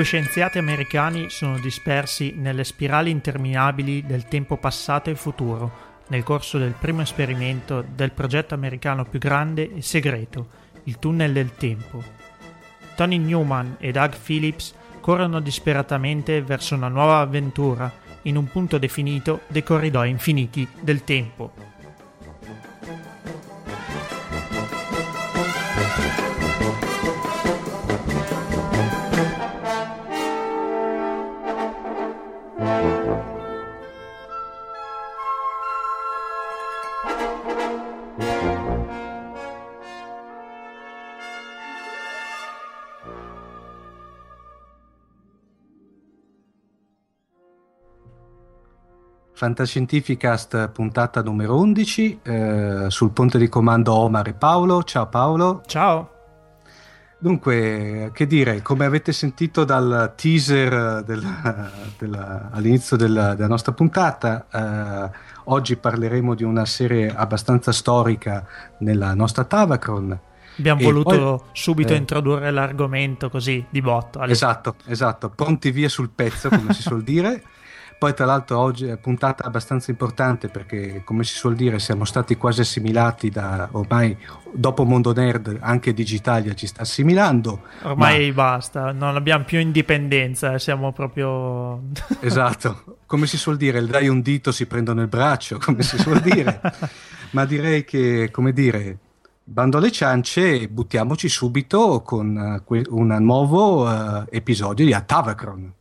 Due scienziati americani sono dispersi nelle spirali interminabili del tempo passato e futuro nel corso del primo esperimento del progetto americano più grande e segreto, il tunnel del tempo. Tony Newman e Doug Phillips corrono disperatamente verso una nuova avventura in un punto definito dei corridoi infiniti del tempo. Fantascientificast puntata numero 11 eh, sul ponte di comando Omar e Paolo. Ciao Paolo. Ciao. Dunque, che dire, come avete sentito dal teaser della, della, all'inizio della, della, nostra puntata, eh, oggi parleremo di una serie abbastanza storica nella nostra Tavacron. Abbiamo voluto poi, subito eh, introdurre l'argomento così di botto. Esatto, esatto, pronti via sul pezzo, come si suol dire. Poi tra l'altro oggi è puntata abbastanza importante perché come si suol dire siamo stati quasi assimilati da ormai dopo Mondo Nerd anche Digitalia ci sta assimilando. Ormai ma... basta, non abbiamo più indipendenza, siamo proprio... esatto, come si suol dire, il dai un dito si prendono il braccio, come si suol dire. ma direi che, come dire, bando alle ciance e buttiamoci subito con uh, un nuovo uh, episodio di Atavacron.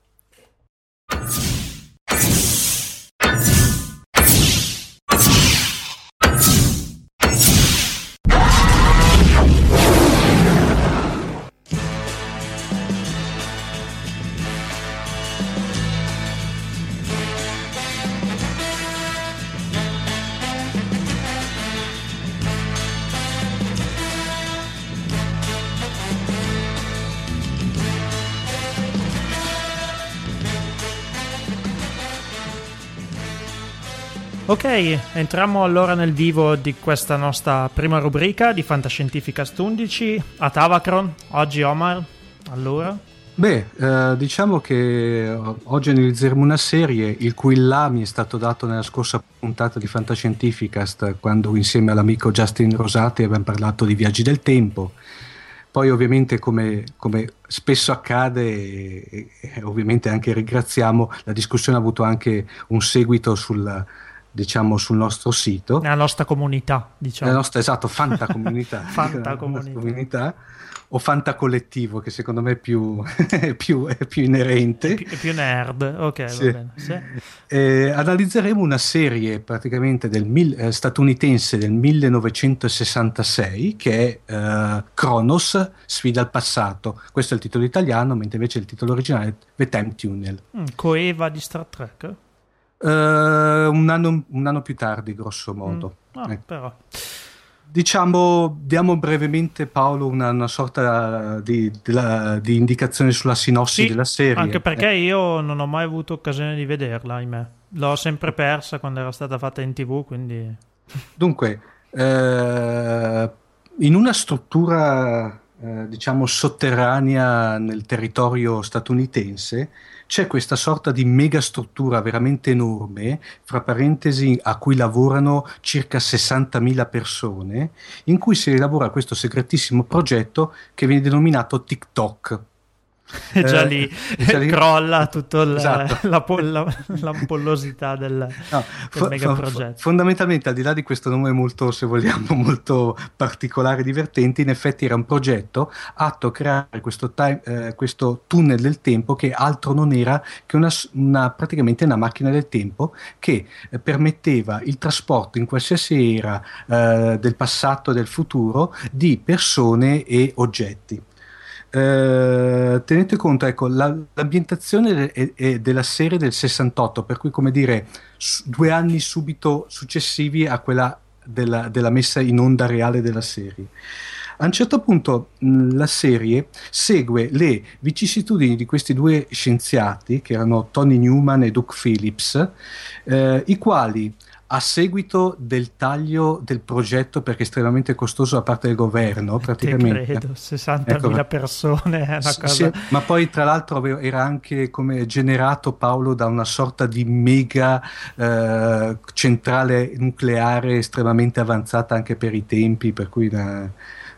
Ok, entriamo allora nel vivo di questa nostra prima rubrica di Fantascientificast 11 a Tavacron. Oggi Omar, allora? Beh, eh, diciamo che oggi analizzeremo una serie il cui là mi è stato dato nella scorsa puntata di Fantascientificast quando insieme all'amico Justin Rosati abbiamo parlato di viaggi del tempo. Poi ovviamente come, come spesso accade e, e, ovviamente anche ringraziamo, la discussione ha avuto anche un seguito sul diciamo sul nostro sito. Nella nostra comunità diciamo. Nella nostra esatto fanta comunità. Fanta comunità. comunità. O fanta collettivo che secondo me è più, è più, è più inerente. È più, è più, nerd. Ok sì. va bene. Sì. eh, analizzeremo una serie praticamente del mil, eh, statunitense del 1966 che è eh, Kronos sfida al passato. Questo è il titolo italiano mentre invece il titolo originale è The Time Tunnel. Mm, coeva di Star Trek Uh, un, anno, un, anno, più tardi, grosso modo. Mm. Ah, eh. Diciamo, diamo brevemente Paolo una, una sorta di, di, di, indicazione sulla sinossi sì, della serie. Anche perché eh. io non ho mai avuto occasione di vederla, ahimè. L'ho sempre persa quando era stata fatta in tv, quindi... Dunque, eh, in una struttura eh, diciamo sotterranea nel territorio statunitense c'è questa sorta di megastruttura veramente enorme, fra parentesi a cui lavorano circa 60.000 persone, in cui si elabora questo segretissimo progetto che viene denominato TikTok. E già, eh, lì, già lì crolla tutta esatto. la, la, l'ampollosità del, no, del megaprogetto. Fo- fondamentalmente, al di là di questo nome molto, se vogliamo, molto particolare e divertente, in effetti era un progetto atto a creare questo, time, eh, questo tunnel del tempo che altro non era che una, una praticamente una macchina del tempo che eh, permetteva il trasporto in qualsiasi era eh, del passato e del futuro di persone e oggetti. Eh, tenete conto, ecco, la, l'ambientazione è, è della serie del 68, per cui come dire, su, due anni subito successivi a quella della, della, messa in onda reale della serie. A un certo punto mh, la serie segue le vicissitudini di questi due scienziati, che erano Tony Newman e Doug Phillips, eh, i quali a seguito del taglio del progetto perché è estremamente costoso da parte del governo praticamente. credo 60.000 ecco, persone è una cosa... sì, ma poi tra l'altro era anche come generato Paolo da una sorta di mega eh, centrale nucleare estremamente avanzata anche per i tempi per cui una,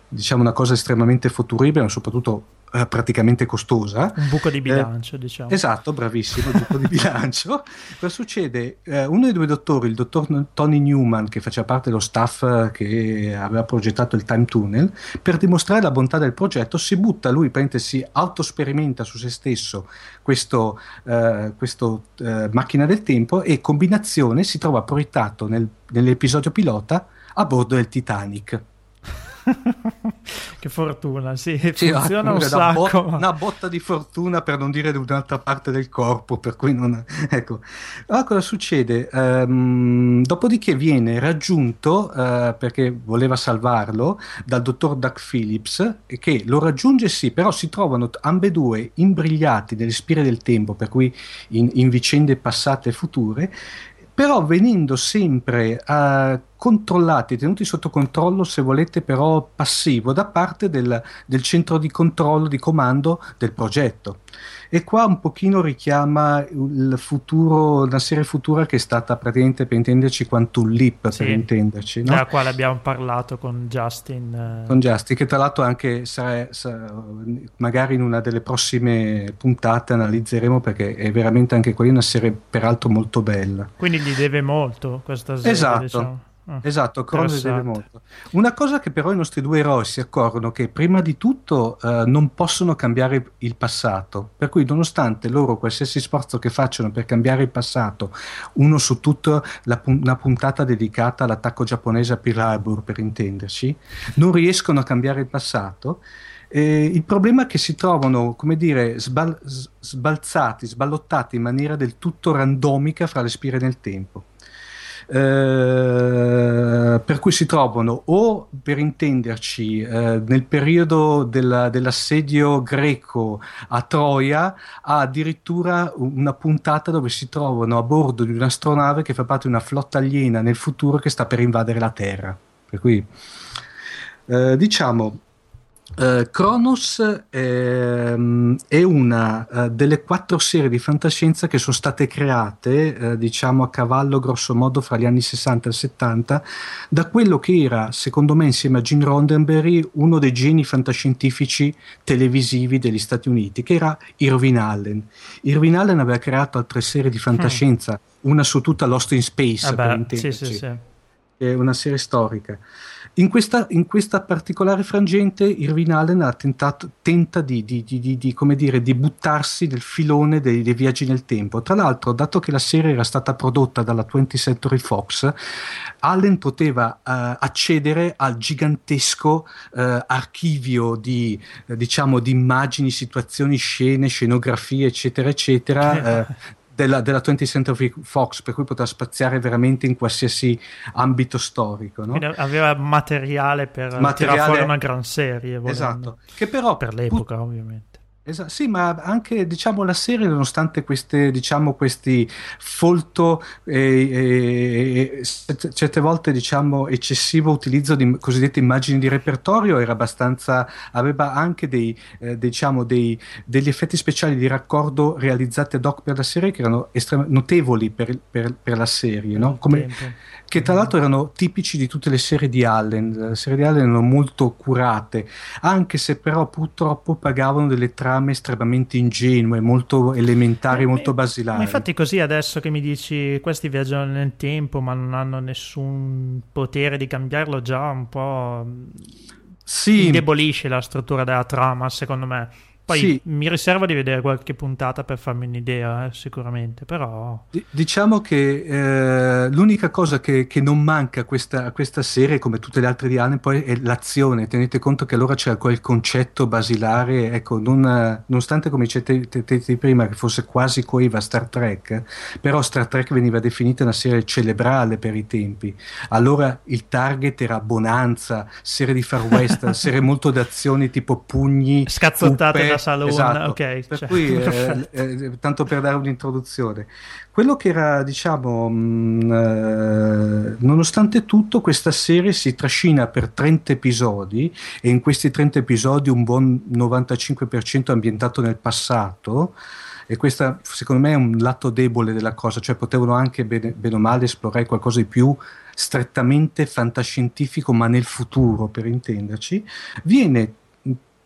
diciamo una cosa estremamente futuribile ma soprattutto eh, praticamente costosa. Un buco di eh, bilancio, eh, diciamo. Esatto, bravissimo, un buco di bilancio. Cosa succede? Eh, uno dei due dottori, il dottor Tony Newman, che faceva parte dello staff eh, che aveva progettato il Time Tunnel, per dimostrare la bontà del progetto si butta, lui si autosperimenta su se stesso questo, questo macchina del tempo e combinazione si trova proiettato nel, nell'episodio pilota a bordo del Titanic. che fortuna, sì, sì funziona un sacco. Bot- una botta di fortuna per non dire di un'altra parte del corpo, per cui non... Ecco. Allora cosa succede? Um, dopodiché viene raggiunto, uh, perché voleva salvarlo, dal dottor Doug Phillips, che lo raggiunge sì, però si trovano ambedue imbrigliati nelle spire del tempo, per cui in, in vicende passate e future, però venendo sempre uh, controllati, tenuti sotto controllo, se volete, però passivo da parte del, del centro di controllo, di comando del progetto. E qua un pochino richiama il futuro, una serie futura che è stata praticamente per intenderci Quantum Leap, sì, per intenderci. No? Della quale abbiamo parlato con Justin. Eh. Con Justin, che tra l'altro anche sarà, sarà, magari in una delle prossime puntate analizzeremo perché è veramente anche quella una serie peraltro molto bella. Quindi gli deve molto questa serie. Esatto. Diciamo. Ah, esatto, Cronos deve molto. Una cosa che però i nostri due eroi si accorgono che prima di tutto eh, non possono cambiare il passato, per cui nonostante loro qualsiasi sforzo che facciano per cambiare il passato, uno su tutto la, una puntata dedicata all'attacco giapponese a Pearl Harbor per intenderci, non riescono a cambiare il passato. Eh, il problema è che si trovano, come dire, sbal- sbalzati, sballottati in maniera del tutto randomica fra le spire nel tempo. Eh, per cui si trovano o per intenderci eh, nel periodo della, dell'assedio greco a Troia ha addirittura una puntata dove si trovano a bordo di un'astronave che fa parte di una flotta aliena nel futuro che sta per invadere la Terra. Per cui eh, diciamo Uh, Kronos ehm, è una uh, delle quattro serie di fantascienza che sono state create, uh, diciamo a cavallo grosso modo fra gli anni 60 e 70, da quello che era, secondo me, insieme a Gene Roddenberry, uno dei geni fantascientifici televisivi degli Stati Uniti, che era Irvin Allen. Irvin Allen aveva creato altre serie di fantascienza, mm. una su tutta Lost in Space, ah per intenderci. Sì, sì, sì. È una serie storica. In questa, in questa, particolare frangente Irvin Allen ha tentato, tenta di, di, di, dire, di, buttarsi nel filone dei, dei, viaggi nel tempo. Tra l'altro, dato che la serie era stata prodotta dalla 20th Century Fox, Allen poteva uh, accedere al gigantesco uh, archivio di, uh, diciamo, di immagini, situazioni, scene, scenografie, eccetera, eccetera, della, della 20th Century Fox, per cui poteva spaziare veramente in qualsiasi ambito storico. No? aveva materiale per materiale... fuori una gran serie. Volendo. Esatto, che però per l'epoca, pur... ovviamente Esatto, sì, ma anche diciamo, la serie, nonostante queste, diciamo, questi folto e, e, certe volte diciamo, eccessivo utilizzo di cosiddette immagini di repertorio, era abbastanza, aveva anche dei, eh, diciamo, dei, degli effetti speciali di raccordo realizzati ad hoc per la serie che erano estrem- notevoli per, per, per, la serie, no? Come, che tra l'altro erano tipici di tutte le serie di Allen. Le serie di Allen erano molto curate, anche se però purtroppo pagavano delle trame estremamente ingenue, molto elementari, eh, molto basilari. Ma infatti così adesso che mi dici questi viaggiano nel tempo ma non hanno nessun potere di cambiarlo già un po' sì. indebolisce la struttura della trama secondo me. Poi sì. mi riservo di vedere qualche puntata per farmi un'idea, eh, sicuramente, però... D- diciamo che eh, l'unica cosa che, che, non manca a questa, questa, serie, come tutte le altre di Allen, poi è l'azione. Tenete conto che allora c'era quel concetto basilare, ecco, non, nonostante come dicete prima che fosse quasi coeva Star Trek, però Star Trek veniva definita una serie cerebrale per i tempi. Allora il target era Bonanza, serie di Far West, serie molto d'azioni tipo pugni, scazzottate da Salone, esatto. ok. Per cioè. cui, eh, eh, tanto per dare un'introduzione, quello che era, diciamo, mh, mm, eh, nonostante tutto, questa serie si trascina per 30 episodi e in questi 30 episodi un buon 95% ambientato nel passato e questo secondo me è un lato debole della cosa, cioè potevano anche bene, bene o male esplorare qualcosa di più strettamente fantascientifico ma nel futuro per intenderci, viene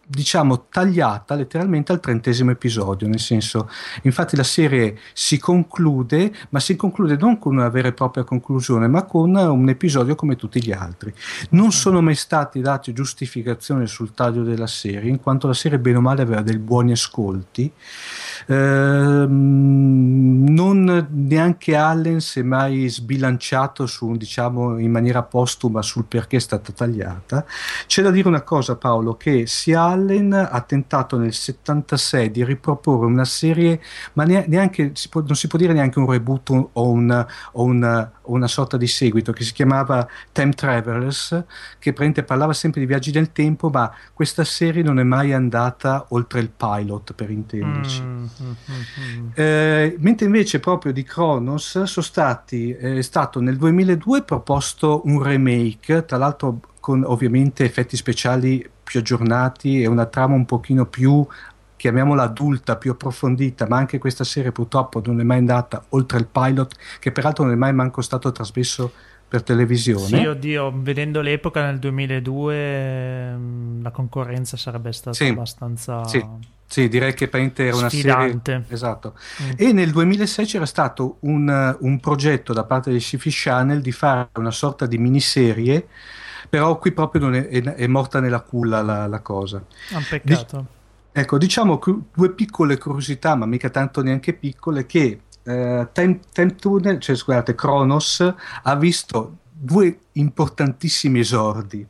diciamo tagliata letteralmente al trentesimo episodio, nel senso, infatti la serie si conclude, ma si conclude non con una vera e propria conclusione, ma con un episodio come tutti gli altri. Non sono mai stati dati giustificazioni sul taglio della serie, in quanto la serie bene o male aveva dei buoni ascolti. Eh, non neanche Allen si è mai sbilanciato su, diciamo, in maniera postuma sul perché è stata tagliata. C'è da dire una cosa, Paolo, che sia Allen ha tentato nel 76 di riproporre una serie, ma neanche, si può, non si può dire neanche un reboot o, un, o una, una, sorta di seguito, che si chiamava Time Travelers, che praticamente parlava sempre di viaggi nel tempo, ma questa serie non è mai andata oltre il pilot, per intenderci. Mm, mm, mm, eh, mentre invece proprio di Kronos sono stati, è stato nel 2002 proposto un remake, tra l'altro con ovviamente effetti speciali più aggiornati e una trama un pochino più chiamiamola adulta, più approfondita, ma anche questa serie purtroppo non è mai andata oltre il pilot, che peraltro non è mai manco stato trasmesso per televisione. Sì, oddio, vedendo l'epoca nel 2002 mm, la concorrenza sarebbe stata sì, abbastanza... Sì. Sì, direi che Paint era una Sfidante. serie. Esatto. Mm. E nel 2006 c'era stato un, un progetto da parte di Sci-Fi Channel di fare una sorta di miniserie però qui proprio è, è, è, morta nella culla la, la cosa. Un peccato. Di, ecco, diciamo due piccole curiosità, ma mica tanto neanche piccole, che eh, Time, Time Tunnel, cioè scusate, Kronos, ha visto due importantissimi esordi.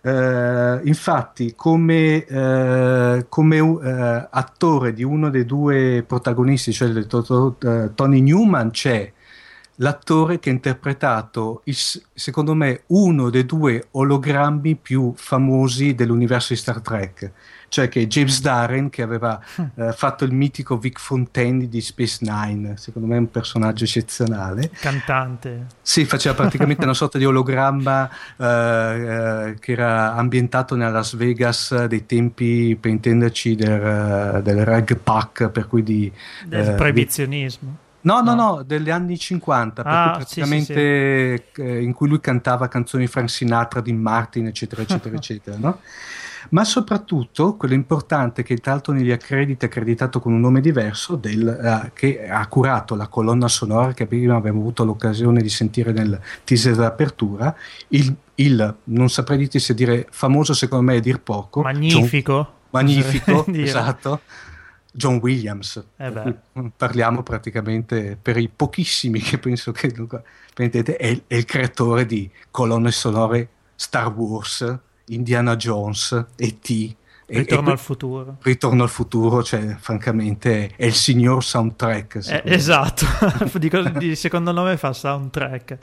Uh, infatti, come, uh, come uh, attore di uno dei due protagonisti, cioè del, Tony Newman, c'è l'attore che ha interpretato, il, secondo me, uno dei due ologrammi più famosi dell'universo di Star Trek, cioè che James Darren che aveva eh, fatto il mitico Vic Fontaine di Space Nine, secondo me è un personaggio eccezionale. Cantante. Sì, faceva praticamente una sorta di ologramma eh, eh, che era ambientato nella Las Vegas dei tempi, per intenderci, del, eh, del rag pack, per cui di... Del proibizionismo. Di, No, no, no, degli anni 50, ah, praticamente sì, sì, sì. Eh, in cui lui cantava canzoni Frank Sinatra, di Martin, eccetera, eccetera, eccetera, no? Ma soprattutto quello importante che negli accrediti è accreditato con un nome diverso, del, uh, che ha curato la colonna sonora che prima abbiamo avuto l'occasione di sentire nel teaser d'apertura, il, il non saprei dirti se dire famoso secondo me è dir poco. Magnifico. John, magnifico, esatto John Williams. Eh parliamo praticamente per i pochissimi che penso che è, è, il creatore di colonne sonore Star Wars, Indiana Jones, E.T., Ritorno e, al futuro. Ritorno al futuro, cioè, francamente, è il signor soundtrack. Eh, esatto, di, di, secondo nome fa soundtrack.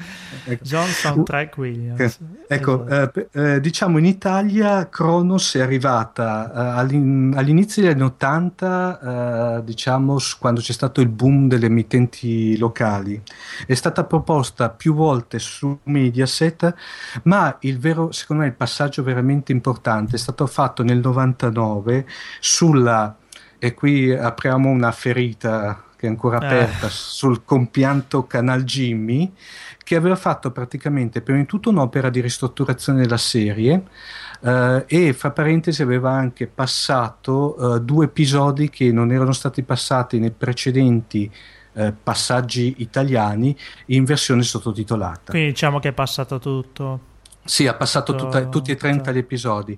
Ecco. John Soundtrack Williams. Ecco, esatto. eh, eh, diciamo in Italia Kronos è arrivata eh, all'in, all'inizio degli anni 80, eh, diciamo, quando c'è stato il boom delle emittenti locali. È stata proposta più volte su Mediaset, ma il vero, secondo me, il passaggio veramente importante è stato fatto nel 90 99 sulla, e qui apriamo una ferita che è ancora eh. aperta, eh. sul compianto Canal Jimmy, che aveva fatto praticamente prima di tutto un'opera di ristrutturazione della serie eh, e fra parentesi aveva anche passato eh, due episodi che non erano stati passati nei precedenti eh, passaggi italiani in versione sottotitolata. Quindi diciamo che è passato tutto. Sì, ha passato tutta, tutti e 30 gli episodi.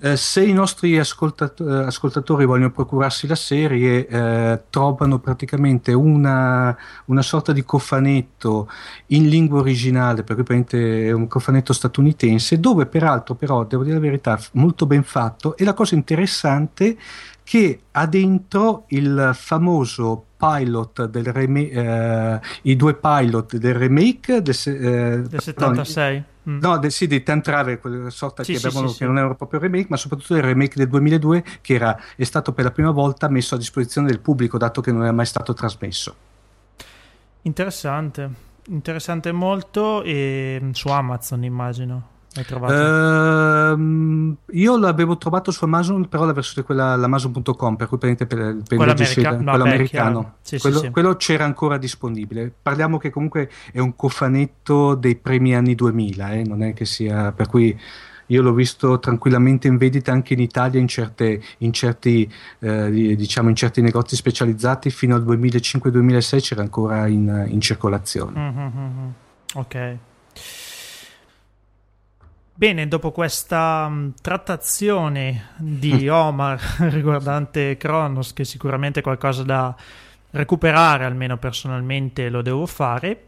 Eh, eh, se i nostri ascoltat- ascoltatori vogliono procurarsi la serie, eh, trovano praticamente una, una, sorta di cofanetto in lingua originale, perché è un cofanetto statunitense, dove peraltro, però, devo dire la verità, molto ben fatto. E la cosa interessante che ha dentro il famoso pilot del remake, eh, i due pilot del remake del, eh, del 76. No, Mm. No, de, sì, di Tantrave, quella sorta sì, che, sì, avevano, sì, che non era proprio remake, ma soprattutto il remake del 2002 che era, è stato per la prima volta messo a disposizione del pubblico, dato che non era mai stato trasmesso. Interessante, interessante molto e mm, su Amazon immagino. L'hai trovato? Uh, io l'avevo trovato su Amazon, però la versione quella l'Amazon.com, per cui prendete per, per quello, america- no, quello beh, americano. Sì, quello, sì, sì. quello, c'era ancora disponibile. Parliamo che comunque è un cofanetto dei primi anni 2000, eh? non è che sia per cui io l'ho visto tranquillamente in vendita anche in Italia in, certe, in, certi, eh, diciamo in certi negozi specializzati fino al 2005-2006 c'era ancora in, in circolazione. Mm-hmm. Ok. Bene, dopo questa um, trattazione di Omar riguardante Kronos, che sicuramente è qualcosa da recuperare, almeno personalmente lo devo fare,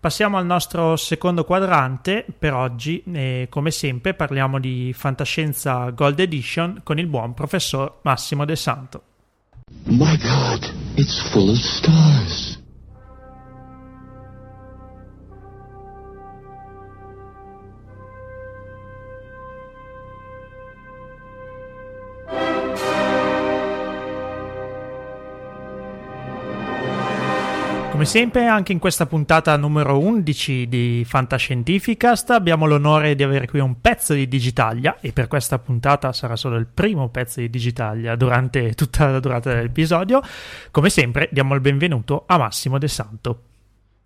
passiamo al nostro secondo quadrante per oggi e come sempre parliamo di fantascienza Gold Edition con il buon professor Massimo De Santo. My God, it's full of stars. Come sempre, anche in questa puntata numero 11 di Fantascientificast abbiamo l'onore di avere qui un pezzo di Digitalia e per questa puntata sarà solo il primo pezzo di Digitalia durante tutta la durata dell'episodio. Come sempre, diamo il benvenuto a Massimo De Santo.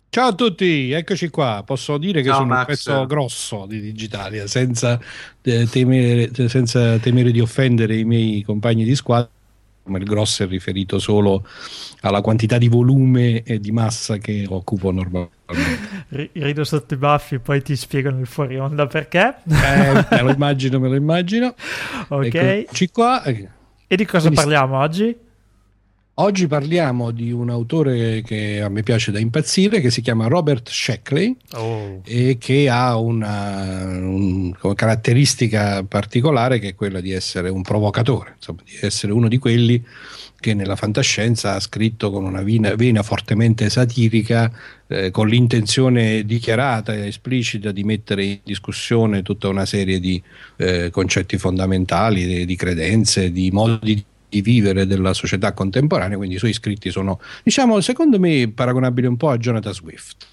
Ciao a tutti, eccoci qua. Posso dire che Ciao, sono Max. un pezzo grosso di Digitalia, senza, eh, temere, senza temere di offendere i miei compagni di squadra il grosso è riferito solo alla quantità di volume e di massa che occupo normalmente. Rido sotto i baffi e poi ti spiegano il fuori onda perché. Eh, me lo immagino, me lo immagino. Ok. Eccoci qua. E di cosa Quindi parliamo oggi? Oggi parliamo di un autore che a me piace da impazzire, che si chiama Robert Sheckley oh. e che ha una, un, una, caratteristica particolare che è quella di essere un provocatore, insomma, di essere uno di quelli che nella fantascienza ha scritto con una vena, vena fortemente satirica, eh, con l'intenzione dichiarata e esplicita di mettere in discussione tutta una serie di eh, concetti fondamentali, di, di credenze, di modi di di vivere della società contemporanea, quindi i suoi scritti sono, diciamo, secondo me paragonabili un po' a Jonathan Swift.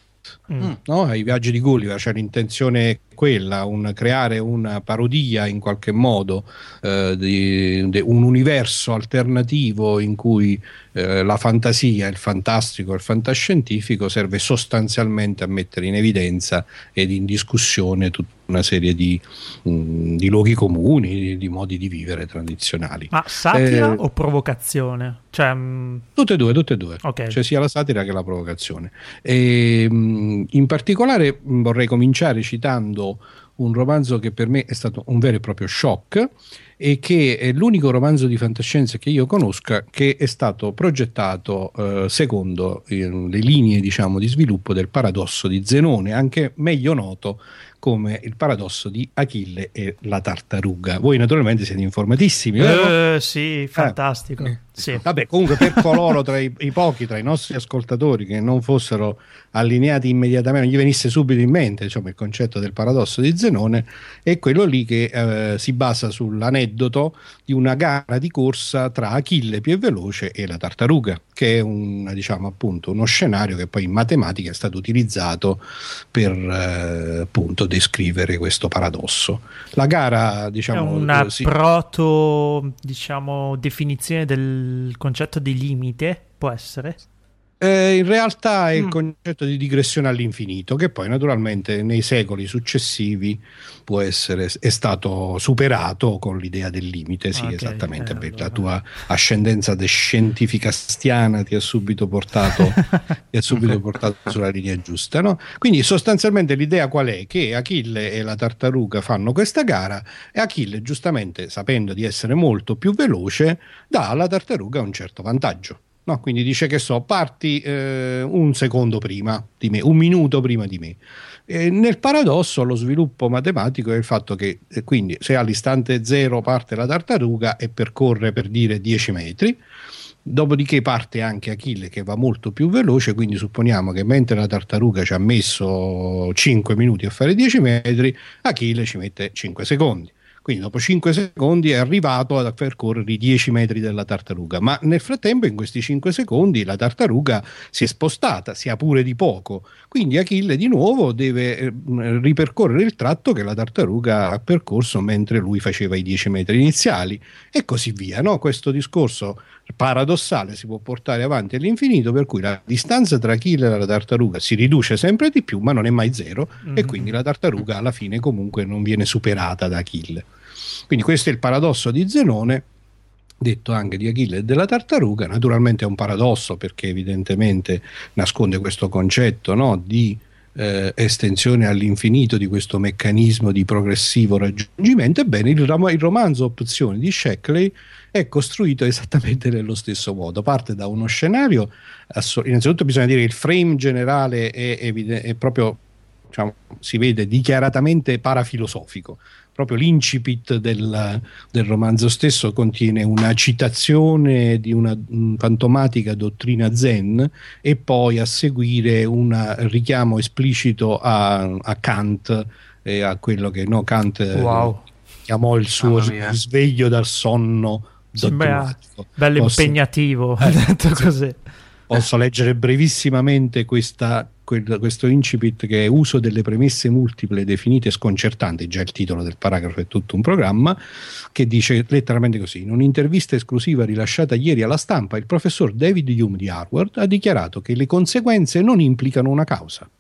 Mm. No? ai viaggi di Gulliver c'è l'intenzione quella, un, creare una parodia in qualche modo eh, di, di, un universo alternativo in cui eh, la fantasia, il fantastico, il fantascientifico serve sostanzialmente a mettere in evidenza ed in discussione tutta una serie di, mh, mm, di luoghi comuni, di, di, modi di vivere tradizionali. Ma satira eh, o provocazione? Cioè, mh... Mm, tutte e due, tutte e due. Okay. Cioè sia la satira che la provocazione. E, mh, mm, in particolare vorrei cominciare citando un romanzo che per me è stato un vero e proprio shock e che è l'unico romanzo di fantascienza che io conosca che è stato progettato eh, secondo eh, le linee diciamo, di sviluppo del paradosso di Zenone, anche meglio noto come il paradosso di Achille e la tartaruga. Voi naturalmente siete informatissimi? Uh, sì, fantastico. Eh. Sì. Vabbè, comunque per coloro tra i, i, pochi tra i nostri ascoltatori che non fossero allineati immediatamente, non gli venisse subito in mente diciamo, il concetto del paradosso di Zenone, è quello lì che eh, si basa sull'aneddoto di una gara di corsa tra Achille più veloce e la tartaruga, che è un, diciamo, appunto, uno scenario che poi in matematica è stato utilizzato per eh, appunto descrivere questo paradosso. La gara, diciamo, è una eh, sì. proto diciamo, definizione del il concetto di limite, può essere? Eh, in realtà è mm. il concetto di digressione all'infinito, che poi naturalmente nei secoli successivi può essere, è stato superato con l'idea del limite. Sì, okay, esattamente. Eh, allora. La tua ascendenza scientifica stiana ti ha subito portato, ti ha subito portato sulla linea giusta. No? Quindi sostanzialmente l'idea qual è? Che Achille e la tartaruga fanno questa gara e Achille, giustamente sapendo di essere molto più veloce, dà alla tartaruga un certo vantaggio. No, quindi dice che so, parti eh, un secondo prima di me, un minuto prima di me. E nel paradosso lo sviluppo matematico è il fatto che eh, quindi se all'istante zero parte la tartaruga e percorre per dire 10 metri, dopodiché parte anche Achille che va molto più veloce, quindi supponiamo che mentre la tartaruga ci ha messo 5 minuti a fare 10 metri, Achille ci mette 5 secondi. Quindi dopo 5 secondi è arrivato a percorrere i 10 metri della tartaruga, ma nel frattempo in questi 5 secondi la tartaruga si è spostata, sia pure di poco. Quindi Achille di nuovo deve eh, ripercorrere il tratto che la tartaruga ha percorso mentre lui faceva i 10 metri iniziali e così via. No? Questo discorso paradossale si può portare avanti all'infinito, per cui la distanza tra Achille e la tartaruga si riduce sempre di più, ma non è mai zero, mm-hmm. e quindi la tartaruga alla fine comunque non viene superata da Achille. Quindi questo è il paradosso di Zenone, detto anche di Achille e della tartaruga. Naturalmente è un paradosso perché evidentemente nasconde questo concetto no, di eh, estensione all'infinito di questo meccanismo di progressivo raggiungimento. Ebbene, il, rom- il romanzo Opzioni di Sheckley è costruito esattamente nello stesso modo. Parte da uno scenario, assol- innanzitutto bisogna dire che il frame generale è, evide- è proprio, diciamo, si vede dichiaratamente parafilosofico proprio l'incipit del, del, romanzo stesso contiene una citazione di una fantomatica dottrina zen e poi a seguire un richiamo esplicito a, a Kant e a quello che no, Kant wow. chiamò il suo sveglio dal sonno dogmatico. Bello impegnativo, eh, detto così. Posso leggere brevissimamente questa questo incipit che è uso delle premesse multiple definite sconcertanti, già il titolo del paragrafo è tutto un programma, che dice letteralmente così, in un'intervista esclusiva rilasciata ieri alla stampa, il professor David Hume di Harvard ha dichiarato che le conseguenze non implicano una causa.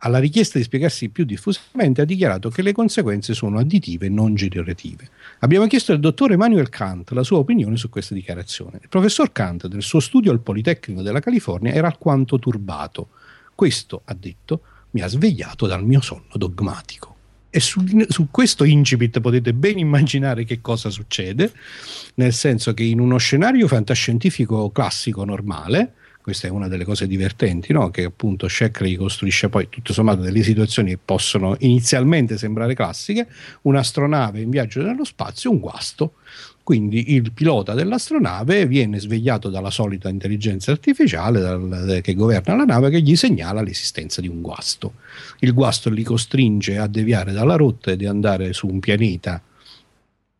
Alla richiesta di spiegarsi più diffusamente ha dichiarato che le conseguenze sono additive non generative. Abbiamo chiesto al dottor Emmanuel Kant la sua opinione su questa dichiarazione. Il professor Kant, nel suo studio al Politecnico della California, era alquanto turbato. Questo, ha detto, mi ha svegliato dal mio sonno dogmatico. E su, su, questo incipit potete ben immaginare che cosa succede, nel senso che in uno scenario fantascientifico classico normale, questa è una delle cose divertenti, no? che appunto Sheckley costruisce poi tutto sommato delle situazioni che possono inizialmente sembrare classiche, un'astronave in viaggio nello spazio, un guasto, quindi il pilota dell'astronave viene svegliato dalla solita intelligenza artificiale dal, che governa la nave che gli segnala l'esistenza di un guasto. Il guasto li costringe a deviare dalla rotta e di andare su un pianeta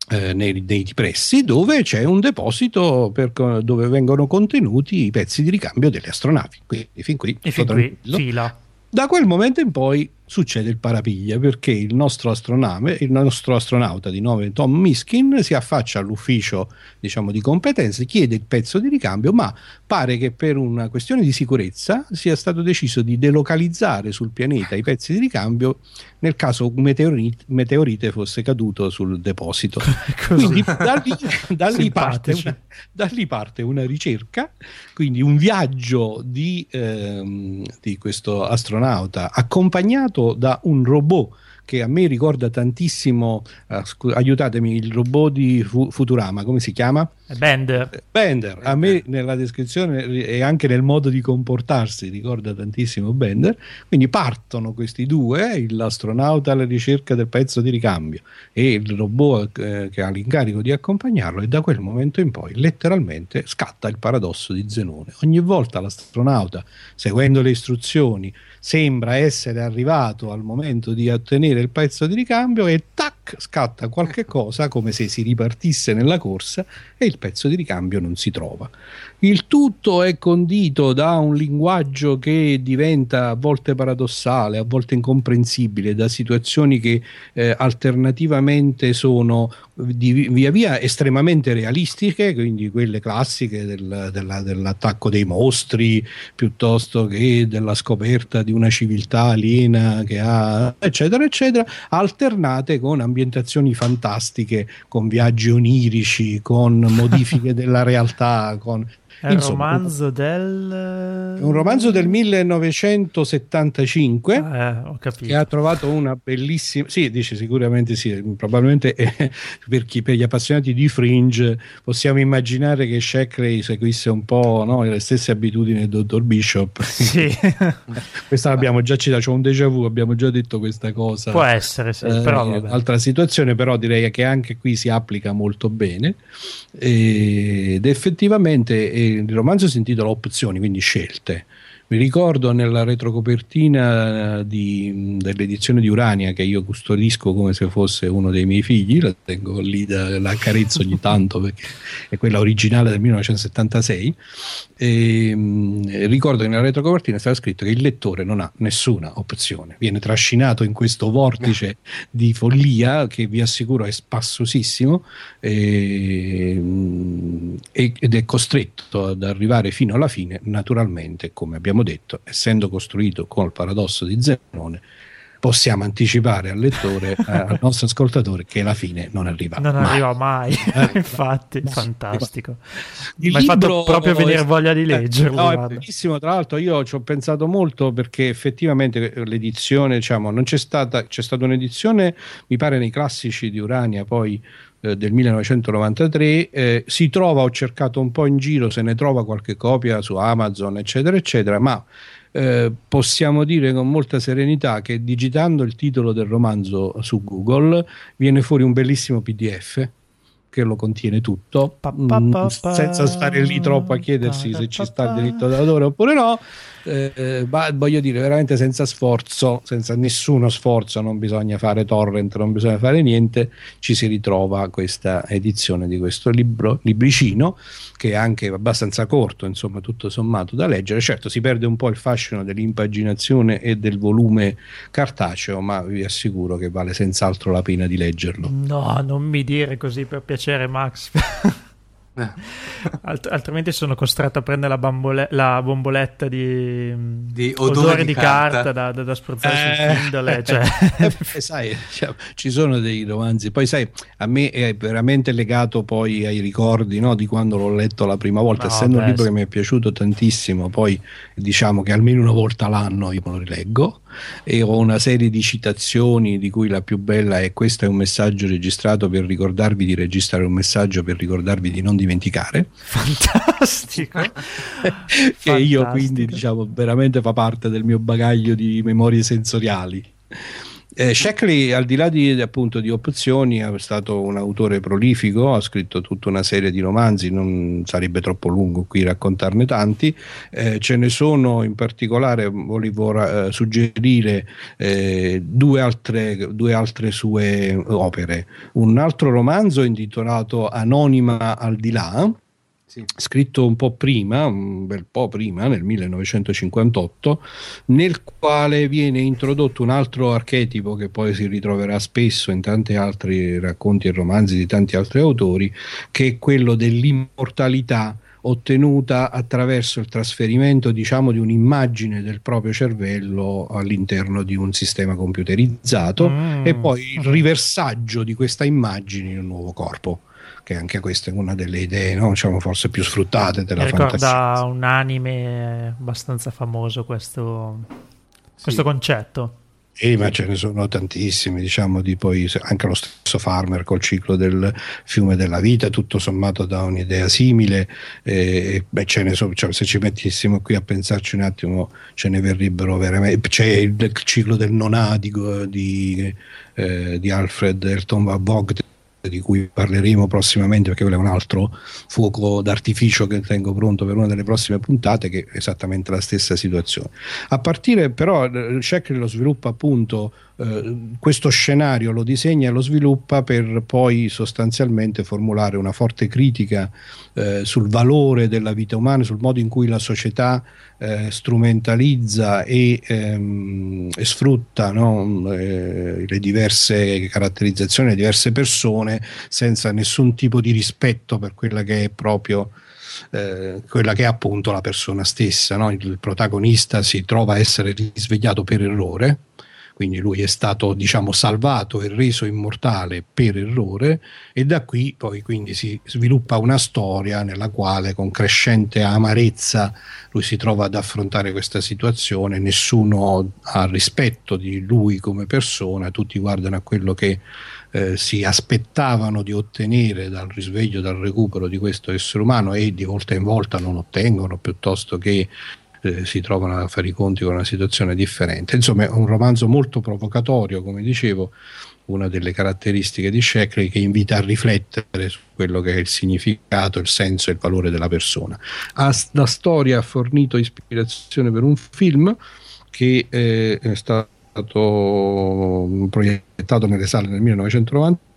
eh, nei, nei, pressi dove c'è un deposito per, dove vengono contenuti i pezzi di ricambio delle astronavi. Quindi fin qui, e fin qui fila. Da quel momento in poi succede il parapiglia perché il nostro il nostro astronauta di nome Tom Miskin si affaccia all'ufficio diciamo, di competenze, chiede il pezzo di ricambio, ma pare che per una questione di sicurezza sia stato deciso di delocalizzare sul pianeta i pezzi di ricambio nel caso un meteorite, meteorite fosse caduto sul deposito. quindi da lì, da, lì parte una, da lì, parte una, ricerca, quindi un viaggio di, ehm, di questo astronauta accompagnato fatto da un robot che a me ricorda tantissimo, uh, aiutatemi, il robot di Fu- Futurama, come si chiama? Bender. Bender, a me nella descrizione e anche nel modo di comportarsi ricorda tantissimo Bender. Quindi partono questi due, l'astronauta alla ricerca del pezzo di ricambio e il robot eh, che ha l'incarico di accompagnarlo e da quel momento in poi letteralmente scatta il paradosso di Zenone. Ogni volta l'astronauta, seguendo le istruzioni, sembra essere arrivato al momento di ottenere il pezzo di ricambio e tac scatta qualche cosa come se si ripartisse nella corsa e il pezzo di ricambio non si trova. Il tutto è condito da un linguaggio che diventa a volte paradossale, a volte incomprensibile, da situazioni che eh, alternativamente sono di, via via estremamente realistiche, quindi quelle classiche del, della, dell'attacco dei mostri, piuttosto che della scoperta di una civiltà aliena che ha, eccetera, eccetera, alternate con ambientazioni fantastiche, con viaggi onirici, con modifiche della realtà, con è un romanzo del... un romanzo del 1975 ah, eh, che ha trovato una bellissima... Sì, dice sicuramente sì, probabilmente eh, per, chi, per gli appassionati di Fringe possiamo immaginare che Shackley seguisse un po' no, le stesse abitudini del dottor Bishop. Sì. questa l'abbiamo già citata, c'è un déjà vu, abbiamo già detto questa cosa. Può essere, sì, eh, però... Vabbè. Altra situazione, però direi che anche qui si applica molto bene ed effettivamente il romanzo si intitola Opzioni, quindi scelte. Mi ricordo nella retrocopertina di, dell'edizione di Urania che io custodisco come se fosse uno dei miei figli, la tengo lì, da, la accarezzo ogni tanto perché è quella originale del 1976. E, ricordo che nella retrocopertina stava scritto che il lettore non ha nessuna opzione, viene trascinato in questo vortice di follia che vi assicuro è spassosissimo e, ed è costretto ad arrivare fino alla fine, naturalmente, come abbiamo abbiamo detto, essendo costruito con il paradosso di Zenone, possiamo anticipare al lettore, eh, al nostro ascoltatore, che la fine non arriva non mai. arriva mai, eh, infatti, ma, fantastico. Mi hai fatto proprio venire voglia di eh, leggerlo. No, è bellissimo, tra l'altro io ci ho pensato molto perché effettivamente l'edizione, diciamo, non c'è stata, c'è stata un'edizione, mi pare nei classici di Urania, poi del 1993 eh, si trova ho cercato un po' in giro se ne trova qualche copia su Amazon eccetera eccetera ma eh, possiamo dire con molta serenità che digitando il titolo del romanzo su Google viene fuori un bellissimo PDF che lo contiene tutto, pa, pa, pa, mh, senza stare lì troppo a chiedersi se ci sta il diritto d'autore oppure no eh, voglio dire veramente senza sforzo, senza nessuno sforzo, non bisogna fare torrent, non bisogna fare niente, ci si ritrova questa edizione di questo libro, libricino che è anche abbastanza corto, insomma tutto sommato da leggere, certo si perde un po' il fascino dell'impaginazione e del volume cartaceo, ma vi assicuro che vale senz'altro la pena di leggerlo. No, non mi dire così per piacere Max. Eh. Alt- altrimenti sono costretto a prendere la, bambole- la bomboletta di, di odore, odore, di, carta, carta da, da, da, spruzzare eh. sul Kindle. Cioè. eh, sai, cioè, ci sono dei romanzi. Poi, sai, a me è veramente legato poi ai ricordi no, di quando l'ho letto la prima volta. No, Essendo beh, un libro sì. che mi è piaciuto tantissimo, poi diciamo che almeno una volta l'anno io me lo rileggo e ho una serie di citazioni di cui la più bella è questo è un messaggio registrato per ricordarvi di registrare un messaggio per ricordarvi di non dimenticare fantastico. Che fantastico. io quindi diciamo veramente fa parte del mio bagaglio di memorie sensoriali eh, Shackley, al di là di, appunto, di opzioni, è stato un autore prolifico, ha scritto tutta una serie di romanzi, non sarebbe troppo lungo qui raccontarne tanti. Eh, ce ne sono in particolare, volevo eh, suggerire eh, due altre, due altre sue opere. Un altro romanzo intitolato Anonima al di là sì. scritto un po' prima, un bel po' prima, nel 1958, nel quale viene introdotto un altro archetipo che poi si ritroverà spesso in tanti altri racconti e romanzi di tanti altri autori, che è quello dell'immortalità ottenuta attraverso il trasferimento diciamo di un'immagine del proprio cervello all'interno di un sistema computerizzato mm. e poi il riversaggio di questa immagine in un nuovo corpo che anche questa è una delle idee, no? diciamo, forse più sfruttate della Mi fantasia. Ricorda un anime abbastanza famoso questo, questo sì. concetto. Sì, ma ce ne sono tantissimi, diciamo, di poi anche lo stesso Farmer col ciclo del fiume della vita, tutto sommato da un'idea simile. Eh, beh, ce ne so, cioè, se ci mettessimo qui a pensarci un attimo, ce ne verrebbero veramente. C'è il, il ciclo del nonadico di, eh, di Alfred Elton Vogt di cui parleremo prossimamente perché quello è un altro fuoco d'artificio che tengo pronto per una delle prossime puntate che è esattamente la stessa situazione. A partire però Sheckley lo sviluppa appunto eh, questo scenario lo disegna e lo sviluppa per poi sostanzialmente formulare una forte critica eh, sul valore della vita umana, sul modo in cui la società eh, strumentalizza e, ehm, e sfrutta no, eh, le diverse caratterizzazioni, le diverse persone senza nessun tipo di rispetto per quella che è proprio eh, quella che è appunto la persona stessa. No? Il protagonista si trova a essere risvegliato per errore quindi lui è stato diciamo salvato e reso immortale per errore e da qui poi quindi si sviluppa una storia nella quale con crescente amarezza lui si trova ad affrontare questa situazione, nessuno ha rispetto di lui come persona, tutti guardano a quello che eh, si aspettavano di ottenere dal risveglio, dal recupero di questo essere umano e di volta in volta non ottengono piuttosto che eh, si trovano a fare i conti con una situazione differente. Insomma, è un romanzo molto provocatorio, come dicevo, una delle caratteristiche di Sheckley che invita a riflettere su quello che è il significato, il senso e il valore della persona. La storia ha fornito ispirazione per un film che eh, è stato proiettato nelle sale nel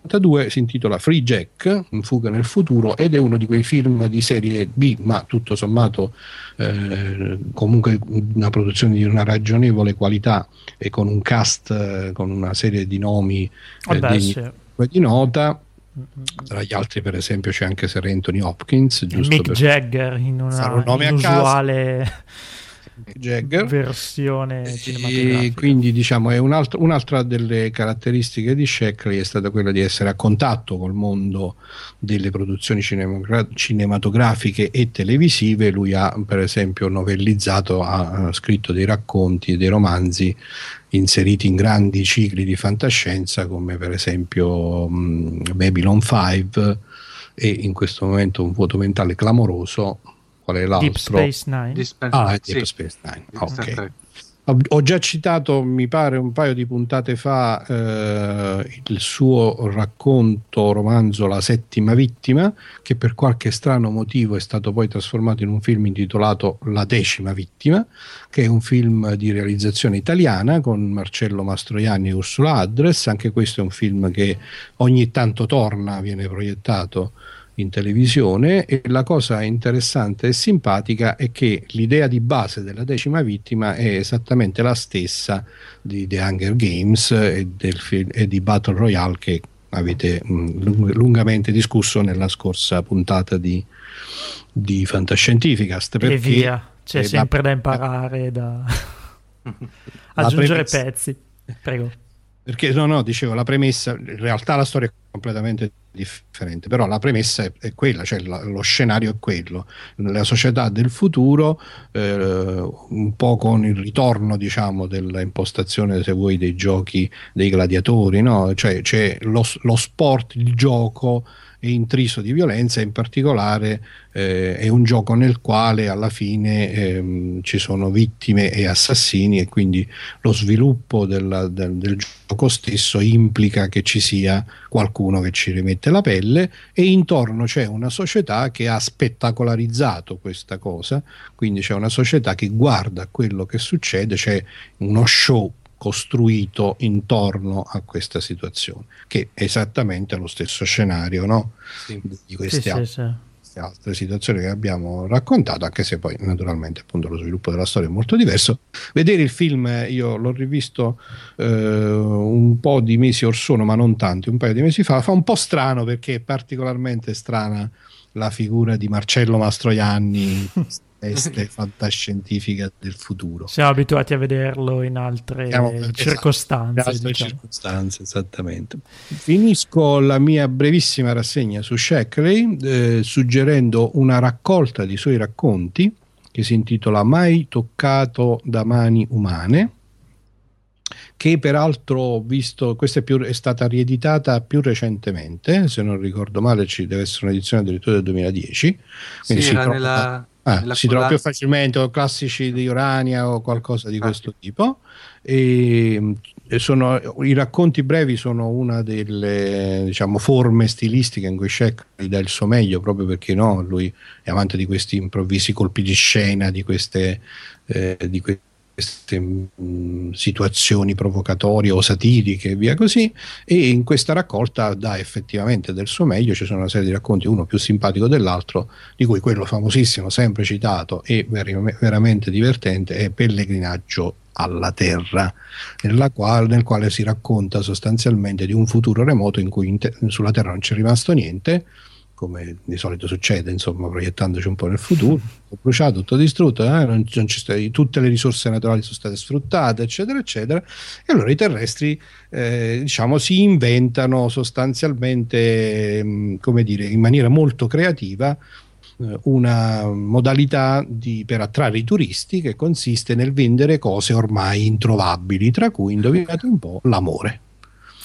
1992, si intitola Free Jack, in fuga nel futuro, ed è uno di quei film di serie B, ma tutto sommato eh, comunque una produzione di una ragionevole qualità e con un cast, eh, con una serie di nomi eh, degni sì. di nota. Tra gli altri, per esempio, c'è anche Sir Anthony Hopkins. Mick per... Jagger in una inusuale Jagger. versione cinematografica. E quindi diciamo è un altro, un'altra delle caratteristiche di Sheckley è stata quella di essere a contatto col mondo delle produzioni cinema- cinematografiche e televisive. Lui ha per esempio novellizzato, ha scritto dei racconti e dei romanzi inseriti in grandi cicli di fantascienza come per esempio um, Babylon 5 e in questo momento un vuoto mentale clamoroso qual è l'altro? Deep Space Nine. Deep Space, ah, Deep sì. Space Nine. Ok. Ho già citato, mi pare, un paio di puntate fa eh, il suo racconto romanzo La settima vittima, che per qualche strano motivo è stato poi trasformato in un film intitolato La decima vittima, che è un film di realizzazione italiana con Marcello Mastroianni e Ursula Adres. Anche questo è un film che ogni tanto torna, viene proiettato in televisione e la cosa interessante e simpatica è che l'idea di base della decima vittima è esattamente la stessa di The Hunger Games e, film, e di Battle Royale che avete mh, lungamente discusso nella scorsa puntata di, di Fantascientificast. E via, c'è sempre la, da imparare, da aggiungere premessa, pezzi. Prego. Perché no, no, dicevo, la premessa, in realtà la storia è completamente differente, però la premessa è, è quella, cioè la, lo scenario è quello, la società del futuro, eh, un po' con il ritorno, diciamo, dell'impostazione, se vuoi, dei giochi dei gladiatori, no? Cioè c'è lo, lo sport, il gioco è intriso di violenza in particolare eh, è un gioco nel quale alla fine ehm, ci sono vittime e assassini e quindi lo sviluppo della, del, del, gioco stesso implica che ci sia qualcuno che ci rimette la pelle e intorno c'è una società che ha spettacolarizzato questa cosa, quindi c'è una società che guarda quello che succede, c'è uno show costruito intorno a questa situazione, che è esattamente lo stesso scenario no? sì. di queste, sì, altre, sì, altre, situazioni che abbiamo raccontato, anche se poi naturalmente appunto lo sviluppo della storia è molto diverso. Vedere il film, io l'ho rivisto eh, un po' di mesi or sono, ma non tanti, un paio di mesi fa, fa un po' strano perché è particolarmente strana la figura di Marcello Mastroianni veste fantascientifica del futuro. Siamo abituati a vederlo in altre Siamo, esatto, circostanze. Esatto, in altre diciamo. circostanze, esattamente. Finisco la mia brevissima rassegna su Sheckley eh, suggerendo una raccolta di suoi racconti che si intitola Mai toccato da mani umane che peraltro ho visto, questa è, più, è, stata rieditata più recentemente, se non ricordo male ci deve essere un'edizione addirittura del 2010. Sì, si, trova, nella, ah, si trova più facilmente o classici di Urania o qualcosa di ah. questo tipo. E, sono, I racconti brevi sono una delle diciamo, forme stilistiche in cui gli dà il suo meglio proprio perché no, lui è amante di questi improvvisi colpi di scena, di queste, eh, di queste queste mh, mm, situazioni provocatorie o satiriche e via così e in questa raccolta dà effettivamente del suo meglio ci sono una serie di racconti uno più simpatico dell'altro di cui quello famosissimo sempre citato e ver- veramente divertente è Pellegrinaggio alla Terra, quale, nel quale si racconta sostanzialmente di un futuro remoto in cui te- sulla Terra non c'è rimasto niente come di solito succede, insomma, proiettandoci un po' nel futuro, tutto bruciato, tutto distrutto, eh, non, non sta, tutte le risorse naturali sono state sfruttate, eccetera, eccetera, e allora i terrestri, eh, diciamo, si inventano sostanzialmente, mm, come dire, in maniera molto creativa, eh, una modalità di, per attrarre i turisti che consiste nel vendere cose ormai introvabili, tra cui, indovinate un po', l'amore.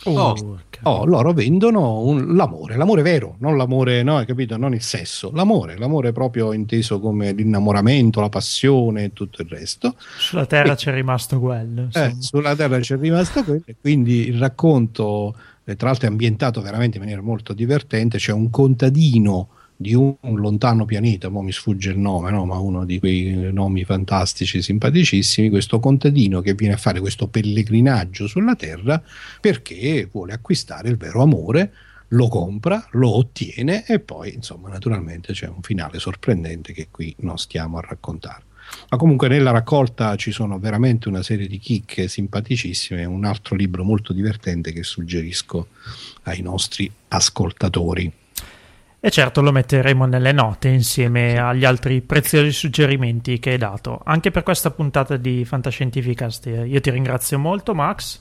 Oh, oh, loro vendono un, l'amore, l'amore vero, non l'amore, no, hai capito? Non il sesso, l'amore, l'amore proprio inteso come l'innamoramento, la passione e tutto il resto. Sulla terra e, c'è rimasto quello. Eh, sulla terra c'è rimasto quello, e quindi il racconto, eh, tra l'altro, è ambientato veramente in maniera molto divertente. C'è un contadino di un, lontano pianeta, mo mi sfugge il nome, no? ma uno di quei nomi fantastici, simpaticissimi, questo contadino che viene a fare questo pellegrinaggio sulla Terra perché vuole acquistare il vero amore, lo compra, lo ottiene e poi, insomma, naturalmente c'è un finale sorprendente che qui non stiamo a raccontare. Ma comunque nella raccolta ci sono veramente una serie di chicche simpaticissime, un altro libro molto divertente che suggerisco ai nostri ascoltatori. E certo lo metteremo nelle note insieme agli altri preziosi suggerimenti che hai dato. Anche per questa puntata di Fantascientificast io ti ringrazio molto Max.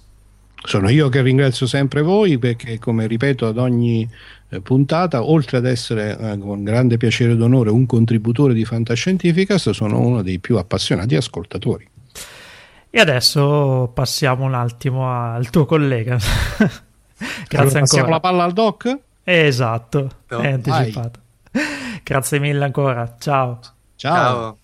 Sono io che ringrazio sempre voi perché come ripeto ad ogni eh, puntata, oltre ad essere eh, con grande piacere ed onore un contributore di Fantascientificast, sono uno dei più appassionati ascoltatori. E adesso passiamo un attimo al tuo collega. Grazie allora, Passiamo la palla al doc? Esatto, no, è anticipato. Vai. Grazie mille ancora, ciao. Ciao.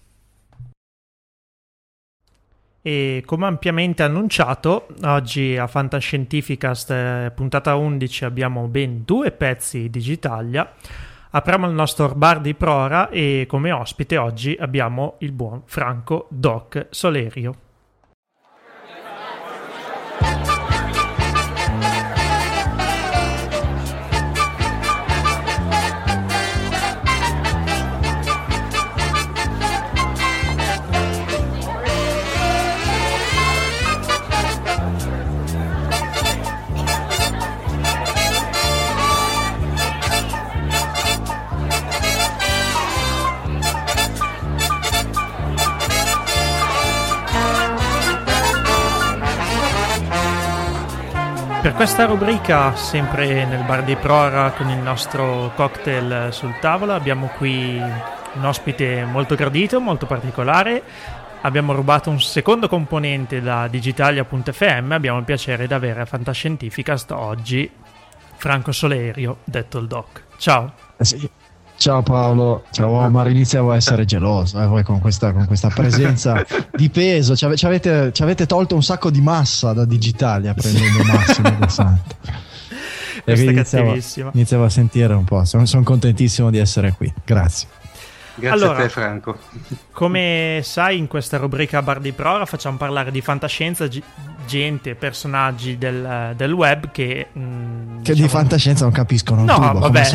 E come ampiamente annunciato, oggi a Fantascientificast eh, puntata 11 abbiamo ben due pezzi Digitalia. Apriamo il nostro bar di Prora e come ospite oggi abbiamo il buon Franco Doc Solerio. Questa rubrica, sempre nel bar di Prora con il nostro cocktail sul tavolo, abbiamo qui un ospite molto gradito, molto particolare. Abbiamo rubato un secondo componente da Digitalia.fm. Abbiamo il piacere di avere a Fantascientificast oggi Franco Solerio, detto il Doc. Ciao. Eh. Ciao Paolo, ciao Omar, iniziavo a essere geloso eh, voi con questa, con questa presenza di peso, ci, avete, ci, avete, tolto un sacco di massa da Digitalia prendendo Massimo del Santo. iniziavo, iniziavo, a sentire un po', sono, sono contentissimo di essere qui, grazie. Grazie allora, a te Franco. Come sai in questa rubrica Bar di Prora facciamo parlare di fantascienza, g- gente, personaggi del, del web che... Mh, mm, che diciamo... di fantascienza non capiscono no, tubo, vabbè.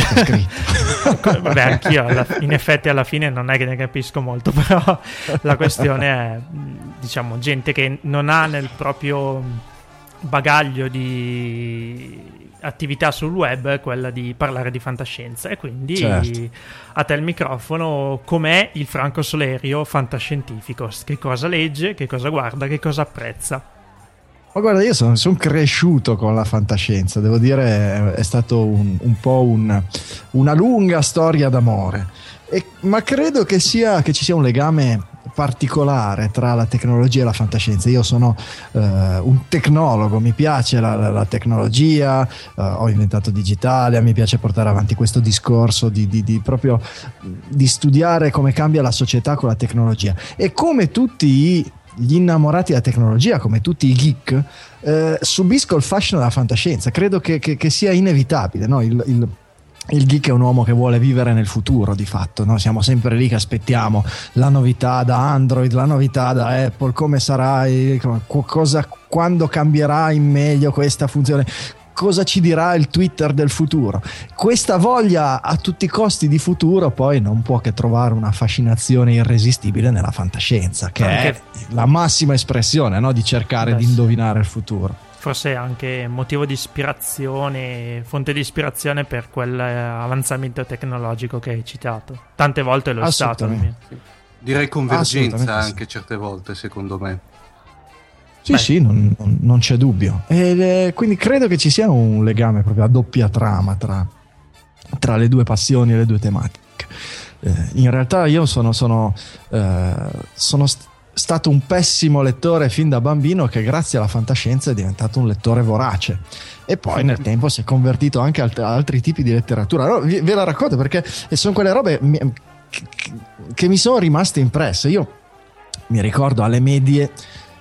vabbè, anch'io alla, in effetti alla fine non è che ne capisco molto, però la questione è, diciamo, gente che non ha nel proprio bagaglio di attività sul web quella di parlare di fantascienza. E quindi certo. a te il microfono com'è il Franco Solerio fantascientifico? Che cosa legge, che cosa guarda, che cosa apprezza? Ma guarda io sono, sono cresciuto con la fantascienza devo dire è stato un, un po' un, una lunga storia d'amore. E, ma credo che, sia, che ci sia un legame particolare tra la tecnologia e la fantascienza. Io sono uh, un tecnologo, mi piace la, la, la tecnologia, uh, ho inventato digitale, mi piace portare avanti questo discorso di, di, di, proprio di studiare come cambia la società con la tecnologia. E come tutti gli innamorati della tecnologia, come tutti i geek, eh, subisco il fascino della fantascienza. Credo che, che, che sia inevitabile. No? Il, il, il, geek è un uomo che vuole vivere nel futuro, di fatto. No? Siamo sempre lì che aspettiamo la novità da Android, la novità da Apple, come sarà, cosa, quando cambierà in meglio questa funzione cosa ci dirà il Twitter del futuro. Questa voglia a tutti i costi di futuro poi non può che trovare una fascinazione irresistibile nella fantascienza, che anche... è la massima espressione no? di cercare Beh, di indovinare il futuro. Forse anche motivo di ispirazione, fonte di ispirazione per quell'avanzamento tecnologico che hai citato. Tante volte lo è stato. Direi convergenza anche certe volte, secondo me. Sì, Beh. sì, non, non, non, c'è dubbio. E, quindi credo che ci sia un legame proprio a doppia trama tra, tra le due passioni e le due tematiche. Eh, in realtà io sono, sono, eh, sono st- stato un pessimo lettore fin da bambino che grazie alla fantascienza è diventato un lettore vorace e poi nel tempo si è convertito anche a alt- altri tipi di letteratura. Allora, ve la racconto perché sono quelle robe che mi sono rimaste impresse. Io mi ricordo alle medie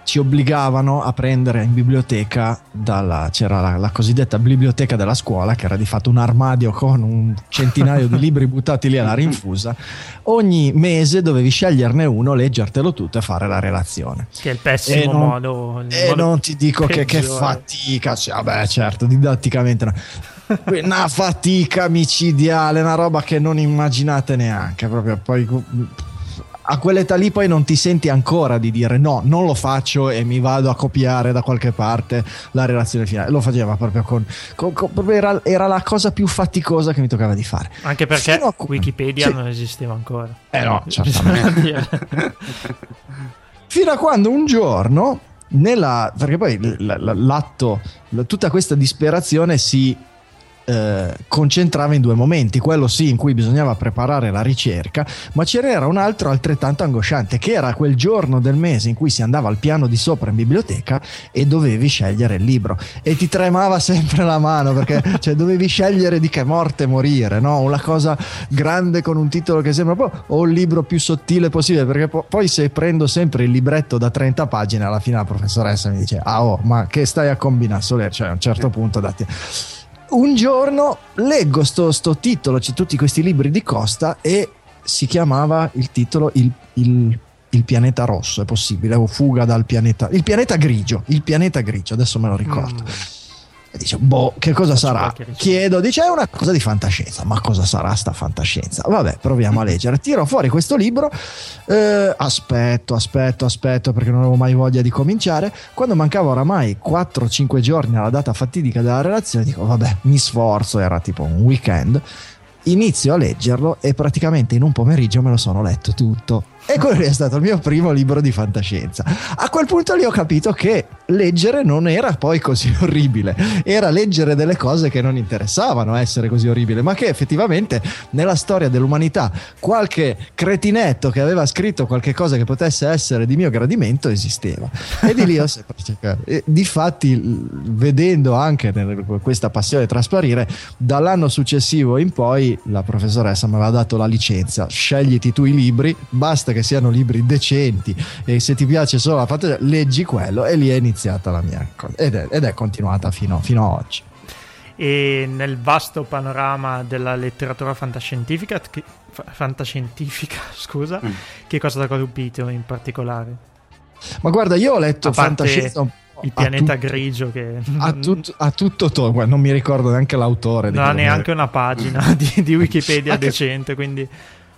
ci obbligavano a prendere in biblioteca dalla, c'era la, la, cosiddetta biblioteca della scuola che era di fatto un armadio con un centinaio di libri buttati lì alla rinfusa. Ogni mese dovevi sceglierne uno leggertelo tutto e fare la relazione. Che è il pessimo e non, modo e modo non ti dico che, che, fatica cioè, vabbè certo didatticamente no. Una fatica micidiale una roba che non immaginate neanche proprio poi a quell'età lì poi non ti senti ancora di dire no, non lo faccio e mi vado a copiare da qualche parte la relazione finale. Lo faceva proprio con. con, con proprio era, era, la cosa più faticosa che mi toccava di fare. Anche perché a, Wikipedia sì. non esisteva ancora. Eh no, certamente. Fino a quando un giorno, nella, perché poi l'atto, tutta questa disperazione si eh, concentrava in due momenti, quello sì in cui bisognava preparare la ricerca, ma c'era un altro altrettanto angosciante, che era quel giorno del mese in cui si andava al piano di sopra in biblioteca e dovevi scegliere il libro. E ti tremava sempre la mano perché cioè, dovevi scegliere di che morte morire, no? una cosa grande con un titolo che sembra po' o il libro più sottile possibile, perché po- poi se prendo sempre il libretto da 30 pagine alla fine la professoressa mi dice ah oh ma che stai a combinare Soler, cioè a un certo punto dati un giorno leggo sto, sto titolo, c'è tutti questi libri di Costa e si chiamava il titolo Il, il, il pianeta rosso, è possibile, o fuga dal pianeta, il pianeta grigio, il pianeta grigio, adesso me lo ricordo. Mm. E dice, boh, che cosa sarà? Chiedo, dice, è una cosa di fantascienza. Ma cosa sarà sta fantascienza? Vabbè, proviamo a leggere. Tiro fuori questo libro, eh, aspetto, aspetto, aspetto, perché non avevo mai voglia di cominciare. Quando mancava oramai 4-5 giorni alla data fatidica della relazione, dico, vabbè, mi sforzo, era tipo un weekend. Inizio a leggerlo e praticamente in un pomeriggio me lo sono letto tutto e quello è stato il mio primo libro di fantascienza. A quel punto lì ho capito che leggere non era poi così orribile, era leggere delle cose che non interessavano essere così orribile, ma che effettivamente nella storia dell'umanità qualche cretinetto che aveva scritto qualche cosa che potesse essere di mio gradimento esisteva. E di lì ho sempre cercato. E difatti, vedendo anche questa passione trasparire, dall'anno successivo in poi la professoressa mi aveva dato la licenza, scegliti tu i libri, basta che siano libri decenti e se ti piace solo la fantasia leggi quello e lì è iniziata la mia ed è, ed è continuata fino, fino a oggi e nel vasto panorama della letteratura fantascientifica, che, fantascientifica scusa, mm. che cosa ti ha colpito in particolare? Ma guarda, io ho letto fantascienza il pianeta tutto, grigio che a, tut, a tutto tono, non mi ricordo neanche l'autore. Non ha neanche una pagina di, di Wikipedia decente, quindi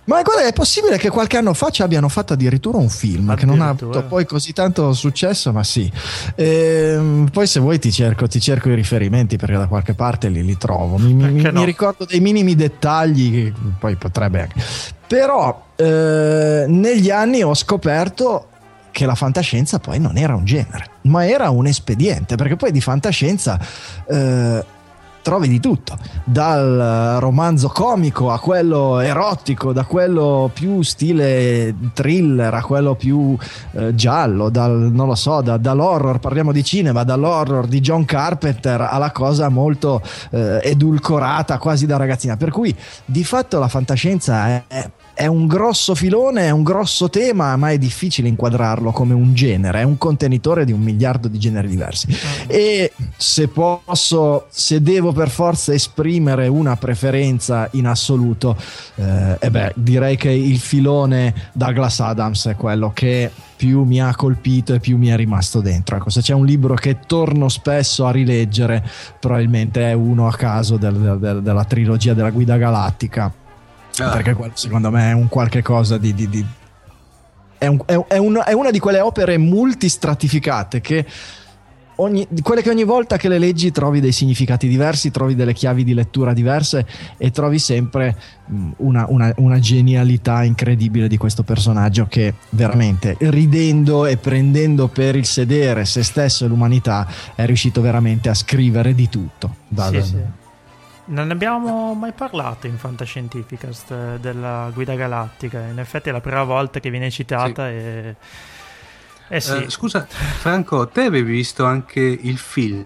ma guarda, è possibile che qualche anno fa ci abbiano fatto addirittura un film addirittura. che non ha avuto poi così tanto successo, ma sì. Ehm, poi se vuoi ti cerco, ti cerco, i riferimenti perché da qualche parte li, li trovo. Mi, mi, no? mi, ricordo dei minimi dettagli che poi potrebbe anche. Però eh, negli anni ho scoperto che la fantascienza poi non era un genere, ma era un espediente, perché poi di fantascienza... Eh, trovi di tutto, dal romanzo comico a quello erotico, da quello più stile thriller a quello più eh, giallo, dal, non lo so, da, dall'horror, parliamo di cinema, dall'horror di John Carpenter alla cosa molto eh, edulcorata quasi da ragazzina. Per cui di fatto la fantascienza è, è è un grosso filone, è un grosso tema, ma è difficile inquadrarlo come un genere, è un contenitore di un miliardo di generi diversi. E se posso, se devo per forza esprimere una preferenza in assoluto, eh, eh beh, direi che il filone Douglas Adams è quello che più mi ha colpito e più mi è rimasto dentro. Ecco, se c'è un libro che torno spesso a rileggere, probabilmente è uno a caso del, del, della trilogia della guida galattica ah. perché quello secondo me è un qualche cosa di... di, di è, un, è, è, un, è, una di quelle opere multistratificate che ogni, quelle che ogni volta che le leggi trovi dei significati diversi, trovi delle chiavi di lettura diverse e trovi sempre una, una, una, genialità incredibile di questo personaggio che veramente ridendo e prendendo per il sedere se stesso e l'umanità è riuscito veramente a scrivere di tutto. Da, sì, sì. Non ne abbiamo mai parlato in Fantascientificast eh, della guida galattica. In effetti è la prima volta che viene citata sì. e eh sì. Uh, scusa, Franco, te avevi visto anche il film?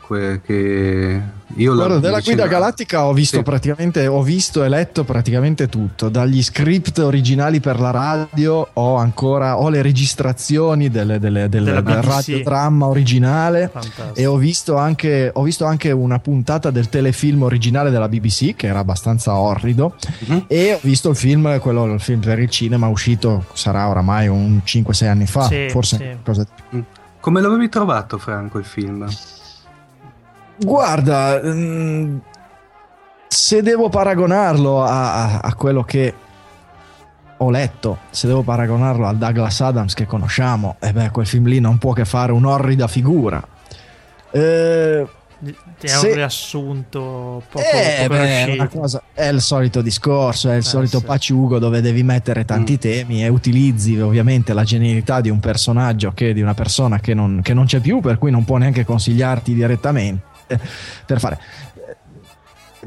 Que- che io Guarda, della vicino... Guida Galattica ho visto sì. praticamente, ho visto e letto praticamente tutto. Dagli script originali per la radio ho ancora ho le registrazioni delle, delle, delle, del radiodramma originale Fantastico. e ho visto, anche, ho visto anche una puntata del telefilm originale della BBC che era abbastanza orrido mm-hmm. e ho visto il film, quello il film per il cinema uscito sarà oramai un 5-6 anni fa. Sì forse sì. cosa... Mm. Come l'avevi trovato Franco il film? Guarda, mh, mm, se devo paragonarlo a, a, a, quello che ho letto, se devo paragonarlo al Douglas Adams che conosciamo, e eh beh, quel film lì non può che fare un'orrida figura. Eh, è Se... un riassunto poco, eh, poco beh, cosa, è il solito discorso, è il eh, solito sì. paciugo dove devi mettere tanti mm. temi e utilizzi ovviamente la genialità di un personaggio che di una persona che non, che non c'è più, per cui non può neanche consigliarti direttamente per fare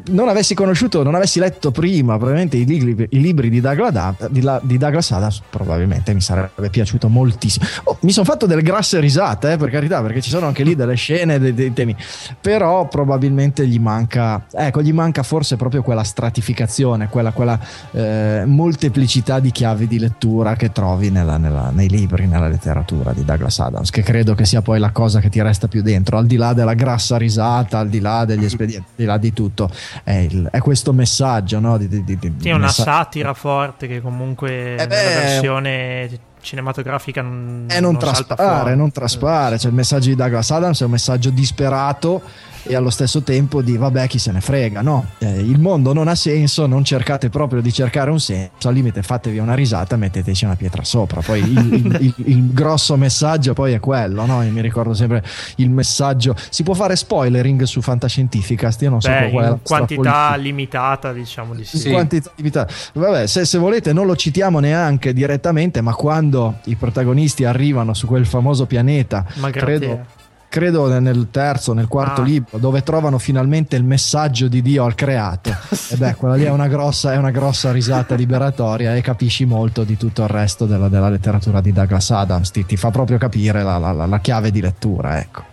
non avessi conosciuto, non avessi letto prima probabilmente i libri, i libri di, Douglas, di, di, Douglas Adams, probabilmente mi sarebbe piaciuto moltissimo. Oh, mi sono fatto delle grasse risate, eh, per carità, perché ci sono anche lì delle scene, dei, dei, temi, però probabilmente gli manca, ecco, gli manca forse proprio quella stratificazione, quella, quella eh, molteplicità di chiavi di lettura che trovi nella, nella, nei libri, nella letteratura di Douglas Adams, che credo che sia poi la cosa che ti resta più dentro, al di là della grassa risata, al di là degli espedienti, al di là di tutto è, il, è questo messaggio, no? Di, di, di, sì, una messa- satira forte che comunque eh beh, nella versione cinematografica non, eh, non, non traspare, non traspare. Cioè, il messaggio di Douglas Adams è un messaggio disperato e allo stesso tempo di vabbè chi se ne frega no? Eh, il mondo non ha senso non cercate proprio di cercare un senso al limite fatevi una risata metteteci una pietra sopra. Poi il, il, il, il grosso messaggio poi è quello no? Io mi ricordo sempre il messaggio. Si può fare spoilering su Fantascientificast io non so Beh, qual è in quantità limitata diciamo di sì, sì. quantità limitata. Vabbè se, se volete non lo citiamo neanche direttamente ma quando i protagonisti arrivano su quel famoso pianeta ma credo credo nel terzo, nel quarto ah. libro, dove trovano finalmente il messaggio di Dio al creato. e beh, quella lì è una grossa, è una grossa risata liberatoria e capisci molto di tutto il resto della, della letteratura di Douglas Adams. Ti, ti fa proprio capire la, la, la chiave di lettura, ecco.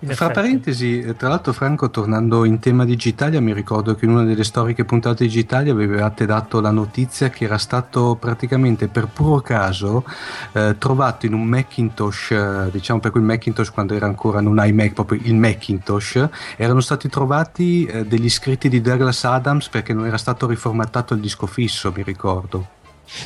Fra parentesi, eh, tra l'altro Franco, tornando in tema Digitalia, mi ricordo che in una delle storiche puntate Digitalia avevate dato la notizia che era stato praticamente per puro caso eh, trovato in un Macintosh, eh, diciamo per cui il Macintosh quando era ancora non iMac, proprio il Macintosh, erano stati trovati eh, degli scritti di Douglas Adams perché non era stato riformattato il disco fisso, mi ricordo.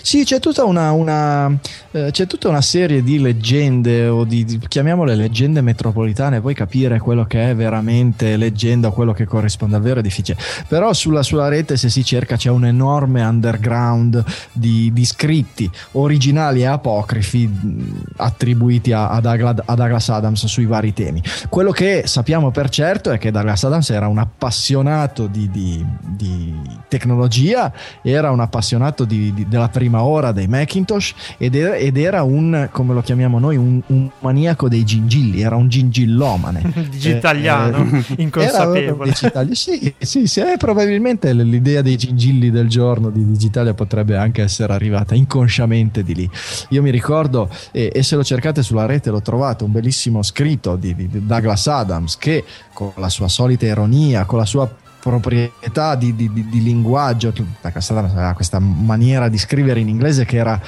Sì, c'è tutta una, una, eh, c'è tutta una serie di leggende, o di, di, chiamiamole leggende metropolitane, poi capire quello che è veramente leggenda quello che corrisponde al vero è difficile. Però sulla, sulla rete, se si cerca, c'è un enorme underground di, di scritti originali e apocrifi attribuiti a, a, Douglas, a, Douglas, Adams sui vari temi. Quello che sappiamo per certo è che Douglas Adams era un appassionato di, di tecnologia, era un appassionato della prima ora dei Macintosh ed era, ed era un, come lo chiamiamo noi, un, un, maniaco dei gingilli, era un gingillomane. Digitaliano, eh, eh, inconsapevole. Digitali- sì, sì, sì eh, probabilmente l'idea dei gingilli del giorno di Digitalia potrebbe anche essere arrivata inconsciamente di lì. Io mi ricordo, e, se lo cercate sulla rete lo trovate, un bellissimo scritto di, di Douglas Adams che con la sua solita ironia, con la sua proprietà di, di, di, linguaggio, questa maniera di scrivere in inglese che era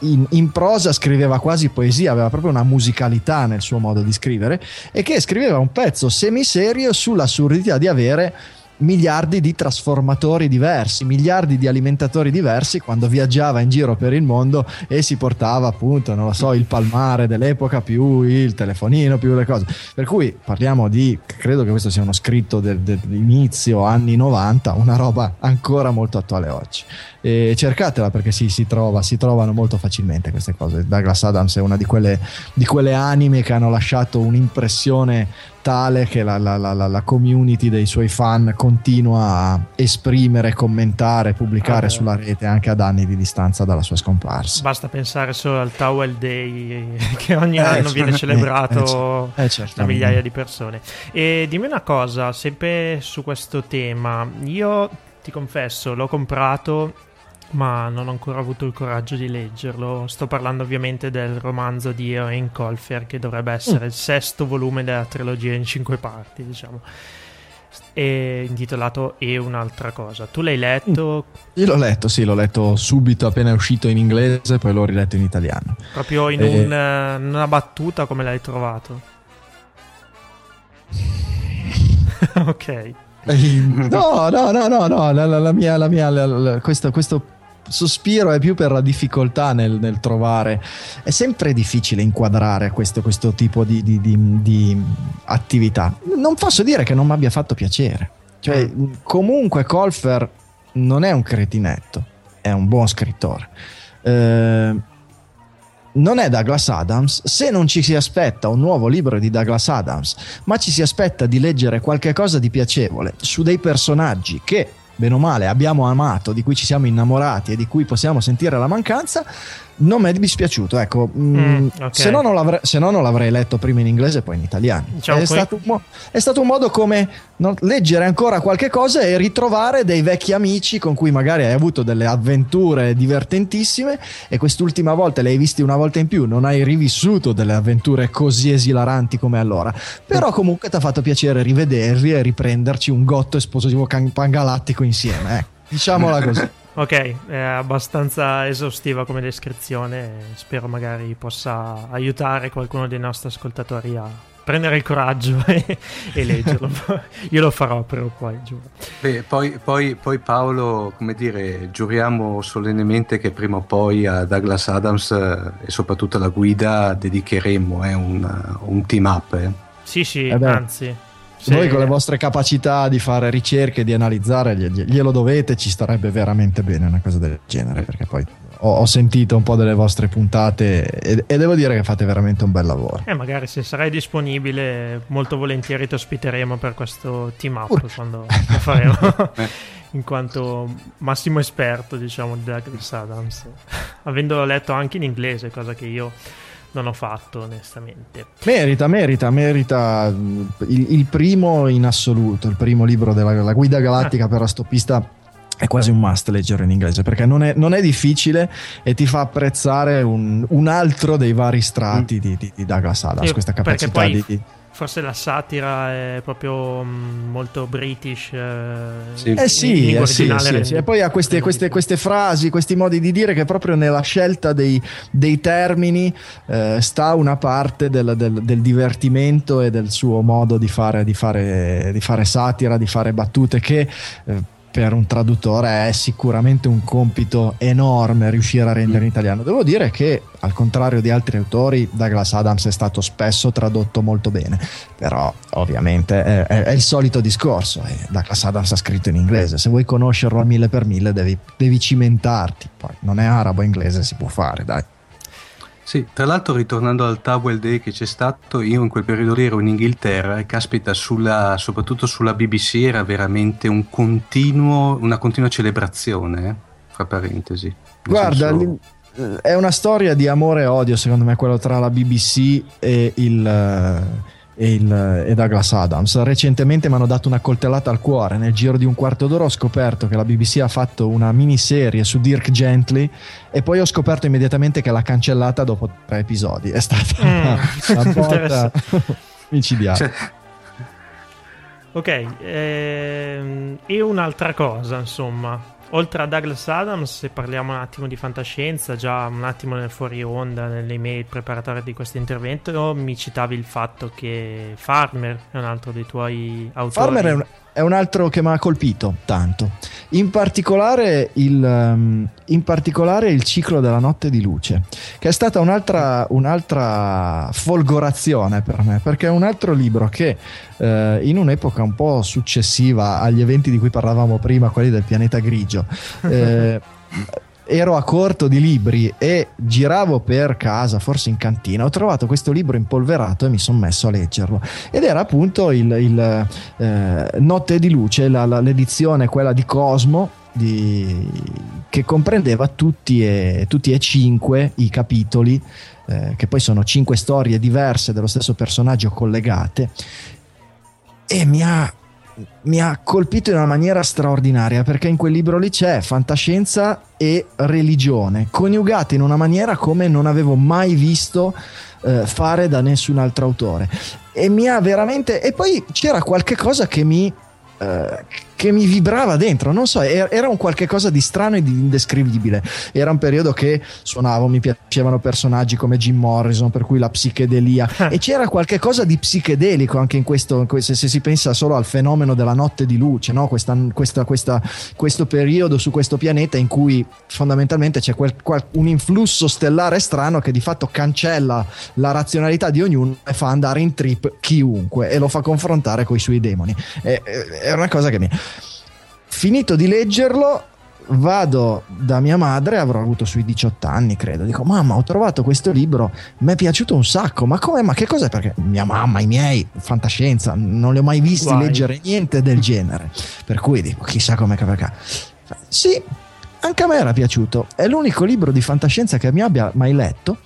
in, in, prosa scriveva quasi poesia, aveva proprio una musicalità nel suo modo di scrivere e che scriveva un pezzo semiserio sull'assurdità di avere miliardi di trasformatori diversi, miliardi di alimentatori diversi quando viaggiava in giro per il mondo e si portava appunto, non lo so, il palmare dell'epoca più il telefonino più le cose. Per cui parliamo di, credo che questo sia uno scritto del, dell'inizio anni 90, una roba ancora molto attuale oggi. E cercatela perché sì, si, trova, si trovano molto facilmente queste cose. Douglas Adams è una di quelle, di quelle anime che hanno lasciato un'impressione tale che la, la, la, la, community dei suoi fan continua a esprimere, commentare, pubblicare ah, sulla rete anche ad anni di distanza dalla sua scomparsa. Basta pensare solo al Towel Day che ogni eh, anno viene celebrato eh, eh, da migliaia di persone. E dimmi una cosa, sempre su questo tema, io ti confesso, l'ho comprato ma non ho ancora avuto il coraggio di leggerlo. Sto parlando ovviamente del romanzo di Eoin Colfer, che dovrebbe essere mm. il sesto volume della trilogia in cinque parti, diciamo. E intitolato E un'altra cosa. Tu l'hai letto? Io l'ho letto, sì, l'ho letto subito appena è uscito in inglese, poi l'ho riletto in italiano. Proprio in, e... un, in una battuta come l'hai trovato? ok. No, no, no, no, no, la, la, la mia, la mia, la, questo, questo sospiro è più per la difficoltà nel, nel trovare. È sempre difficile inquadrare questo, questo tipo di, di, di, di, attività. Non posso dire che non mi abbia fatto piacere. Cioè, comunque, Colfer non è un cretinetto, è un buon scrittore. Eh, non è Douglas Adams, se non ci si aspetta un nuovo libro di Douglas Adams, ma ci si aspetta di leggere qualche cosa di piacevole su dei personaggi che bene o male abbiamo amato, di cui ci siamo innamorati e di cui possiamo sentire la mancanza, non mi è dispiaciuto. Ecco, mm, mm, okay. se, no non se, no non l'avrei letto prima in inglese e poi in italiano. Diciamo è, stato mo- è, stato un modo come no, leggere ancora qualche cosa e ritrovare dei vecchi amici con cui magari hai avuto delle avventure divertentissime e quest'ultima volta le hai viste una volta in più, non hai rivissuto delle avventure così esilaranti come allora. Però comunque ti ha fatto piacere rivederli e riprenderci un gotto esplosivo pangalattico insieme. Eh. Diciamola così. Ok, è abbastanza esaustiva come descrizione. Spero magari possa aiutare qualcuno dei nostri ascoltatori a prendere il coraggio e, e leggerlo. Io lo farò però poi, giuro. Beh, poi, poi, poi, Paolo, come dire, giuriamo solennemente che prima o poi a Douglas Adams eh, e soprattutto alla guida dedicheremo eh, un, un, team up. Eh. Sì, sì, eh anzi sì. Voi con le vostre capacità di fare ricerche, di analizzare, glielo dovete, ci starebbe veramente bene una cosa del genere, perché poi ho, ho sentito un po' delle vostre puntate e, e, devo dire che fate veramente un bel lavoro. E eh, magari se sarai disponibile, molto volentieri ti ospiteremo per questo team up uh. quando lo faremo. in quanto massimo esperto, diciamo, di Douglas Adams, avendolo letto anche in inglese, cosa che io non ho fatto onestamente. Merita, merita, merita il, il primo in assoluto, il primo libro della guida galattica ah. per la stoppista è quasi un must leggerlo in inglese perché non è, non è difficile e ti fa apprezzare un, un altro dei vari strati mm. di, di, di, Douglas Adams, Io, questa capacità poi, di forse la satira è proprio mm, molto british. Eh, sì. Eh sì, eh sì, sì, sì, E poi ha queste, queste, queste, frasi, questi modi di dire che proprio nella scelta dei, dei termini eh, sta una parte del, del, del, divertimento e del suo modo di fare, di fare, di fare satira, di fare battute che eh, per un traduttore è sicuramente un compito enorme riuscire a rendere in italiano. Devo dire che, al contrario di altri autori, Douglas Adams è stato spesso tradotto molto bene, però ovviamente è, è, è il solito discorso. Douglas Adams ha scritto in inglese, se vuoi conoscerlo a mille per mille devi, devi cimentarti, poi non è arabo inglese, si può fare, dai. Sì, tra l'altro ritornando al Towel Day che c'è stato, io in quel periodo lì ero in Inghilterra e caspita, sulla, soprattutto sulla BBC era veramente un continuo, una continua celebrazione. fra parentesi. Guarda, senso... è una storia di amore e odio, secondo me, quello tra la BBC e il e, il, e Douglas Adams. Recentemente mi hanno dato una coltellata al cuore. Nel giro di un quarto d'ora ho scoperto che la BBC ha fatto una miniserie su Dirk Gently e poi ho scoperto immediatamente che l'ha cancellata dopo tre episodi. È stata mm. una botta micidiale. Cioè... Ok, ehm, e un'altra cosa, insomma oltre a Douglas Adams, se parliamo un attimo di fantascienza, già un attimo nel fuori onda, nelle email preparatorie di questo intervento, mi citavi il fatto che Farmer è un altro dei tuoi autori. Farmer è un, è un altro che mi ha colpito tanto. In particolare, il, um, in particolare, il, ciclo della notte di luce, che è stata un'altra, un'altra folgorazione per me, perché è un altro libro che eh, in un'epoca un po' successiva agli eventi di cui parlavamo prima, quelli del pianeta grigio, eh, ero a corto di libri e giravo per casa, forse in cantina, ho trovato questo libro impolverato e mi sono messo a leggerlo. Ed era appunto il, il eh, Notte di Luce, la, la, l'edizione, quella di Cosmo, di, che comprendeva tutti e, tutti e cinque i capitoli, eh, che poi sono cinque storie diverse dello stesso personaggio collegate. E mi ha mi ha colpito in una maniera straordinaria perché in quel libro lì c'è fantascienza e religione coniugate in una maniera come non avevo mai visto eh, fare da nessun altro autore. E mi ha veramente e poi c'era qualche cosa che mi eh, che mi vibrava dentro, non so, era un qualche cosa di strano e di indescrivibile. Era un periodo che suonavo, mi piacevano personaggi come Jim Morrison, per cui la psichedelia e c'era qualche cosa di psichedelico anche in questo, se, se si pensa solo al fenomeno della notte di luce, no? questa, questa, questa, questo periodo su questo pianeta in cui fondamentalmente c'è quel, quel, un influsso stellare strano che di fatto cancella la razionalità di ognuno e fa andare in trip chiunque e lo fa confrontare con i suoi demoni. È, è una cosa che mi Finito di leggerlo, vado da mia madre, avrò avuto sui 18 anni, credo. Dico, mamma, ho trovato questo libro, mi è piaciuto un sacco. Ma come? Ma che cos'è? Perché mia mamma, i miei, fantascienza, non li ho mai visti Guai. leggere niente del genere. Per cui dico, chissà come perché. Sì, anche a me era piaciuto. È l'unico libro di fantascienza che mi abbia mai letto.